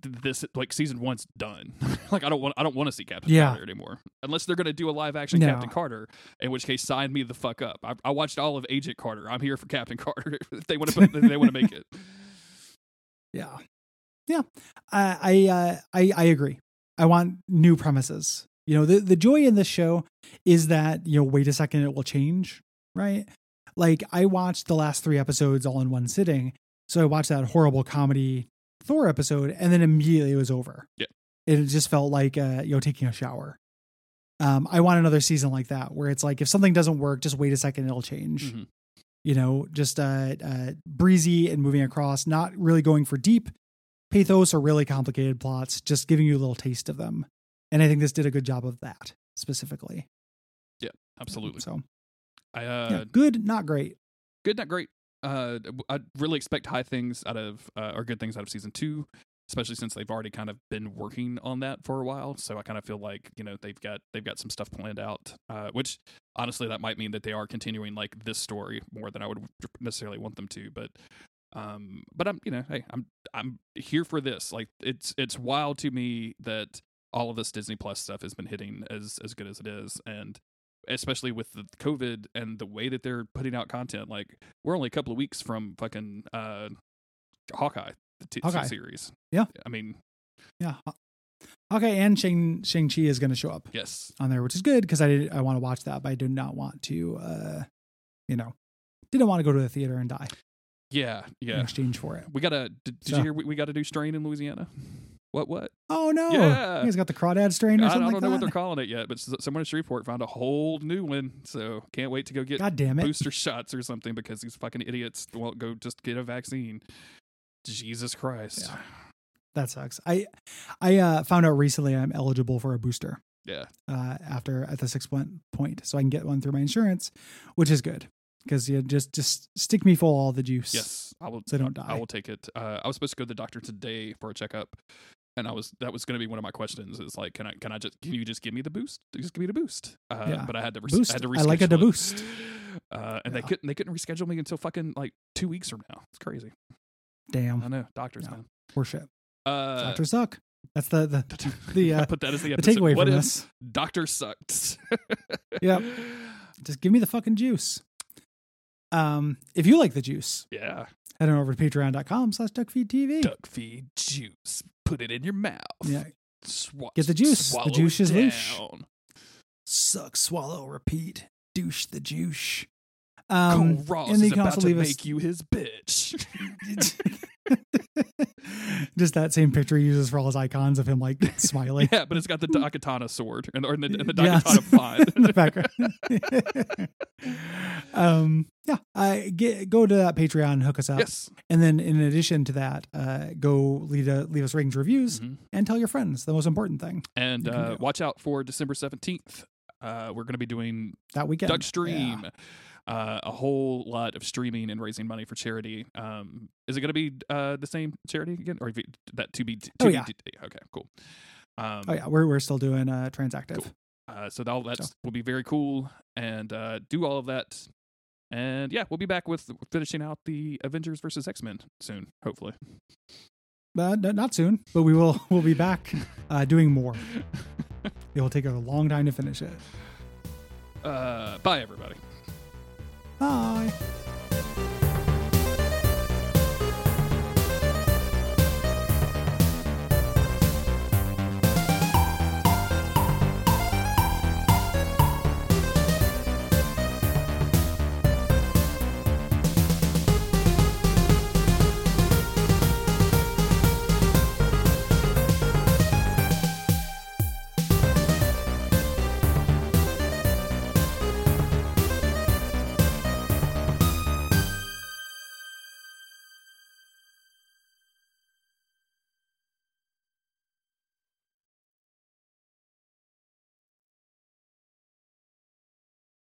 this like season one's done. like I don't want I don't want to see Captain Yeah. Carter anymore unless they're gonna do a live action No. Captain Carter. In which case, sign me the fuck up. I, I watched all of Agent Carter. I'm here for Captain Carter if they want to put if they want to make it. Yeah, yeah. I I uh, I I agree. I want new premises. You know, the the joy in this show is that you know, wait a second, it will change, right? Like I watched the last three episodes all in one sitting. So I watched that horrible comedy Thor episode, and then immediately it was over. Yeah. it just felt like uh, you know taking a shower. Um, I want another season like that where it's like if something doesn't work, just wait a second, it'll change Mhm. you know, just uh, uh, breezy and moving across, not really going for deep pathos or really complicated plots, just giving you a little taste of them. And I think this did a good job of that specifically. Yeah, absolutely. So, I uh, yeah, good, not great. good, not great. Uh, I really expect high things out of uh, or good things out of season two, especially since they've already kind of been working on that for a while. So I kind of feel like you know they've got they've got some stuff planned out. Uh, which honestly, that might mean that they are continuing like this story more than I would necessarily want them to. But um, but I'm you know hey I'm I'm here for this. Like it's it's wild to me that all of this Disney Plus stuff has been hitting as as good as it is, and especially with the COVID and the way that they're putting out content. Like we're only a couple of weeks from fucking uh, Hawkeye, the t- Hawkeye. series. Yeah. I mean, Yeah. Okay, and Shang Shang Chi is going to show up yes, on there, which is good because I did, I want to watch that, but I did not want to, uh, you know, didn't want to go to the theater and die yeah, yeah. in exchange for it. We gotta. Did, did So- you hear? We, we got to do Strain in Louisiana. What? What? Oh no! Yeah. guys got the crawdad strain or I, I don't like know that. what they're calling it yet, but someone in Shreveport found a whole new one. So can't wait to go get God damn it! booster shots or something because these fucking idiots won't go just get a vaccine. Jesus Christ. Yeah. That sucks. I I uh, found out recently I'm eligible for a booster Yeah. uh, after at the six point point, so I can get one through my insurance, which is good because you just just stick me full of all the juice. Yes. I will so I don't die. I will take it. Uh, I was supposed to go to the doctor today for a checkup, and I was that was going to be one of my questions. Is like, can I can I just can you just give me the boost? Just give me the boost. Uh, Yeah. But I had to res- Boost. I had to I like it to boost. Uh, and they couldn't they couldn't reschedule me until fucking like two weeks from now. It's crazy. Damn, I know doctors Yeah. man. horseshit. Uh, Doctors suck. That's the the, the, uh, put that as the the takeaway what from this. Doctor sucked? Yep. Just give me the fucking juice. Um, if you like the juice, Yeah. Head on over to patreon.com slash duckfeedtv. Duck feed juice. Put it in your mouth. Yeah. Swa- Get the juice. The juice is loose. Suck, swallow, repeat. Douche the juice. Cole Um, Ross and is about also to leave us make you his bitch. just that same picture he uses for all his icons of him like smiling. Yeah, but it's got the Daikatana sword and or the, and the Yes. Daikatana font. in the background. um, yeah, I get, go to that Patreon, hook us up, yes. and then in addition to that, uh, go leave a, leave us ratings, reviews, Mhm. and tell your friends. The most important thing And uh, watch out for December 17th. Uh, we're going to be doing that weekend. Doug Stream. Yeah. Uh, a whole lot of streaming and raising money for charity. Um, is it going to be uh, the same charity again, or if it- that to be? To Oh, be- yeah. Okay, cool. Um, Oh yeah, we're we're still doing uh, Transactive. Cool. Uh, so all that will be very cool, and uh, do all of that. And yeah, we'll be back with finishing out the Avengers versus X Men soon, hopefully. Uh, not soon, but we will we'll be back uh, doing more. It will take a long time to finish it. Uh, bye, everybody. Bye.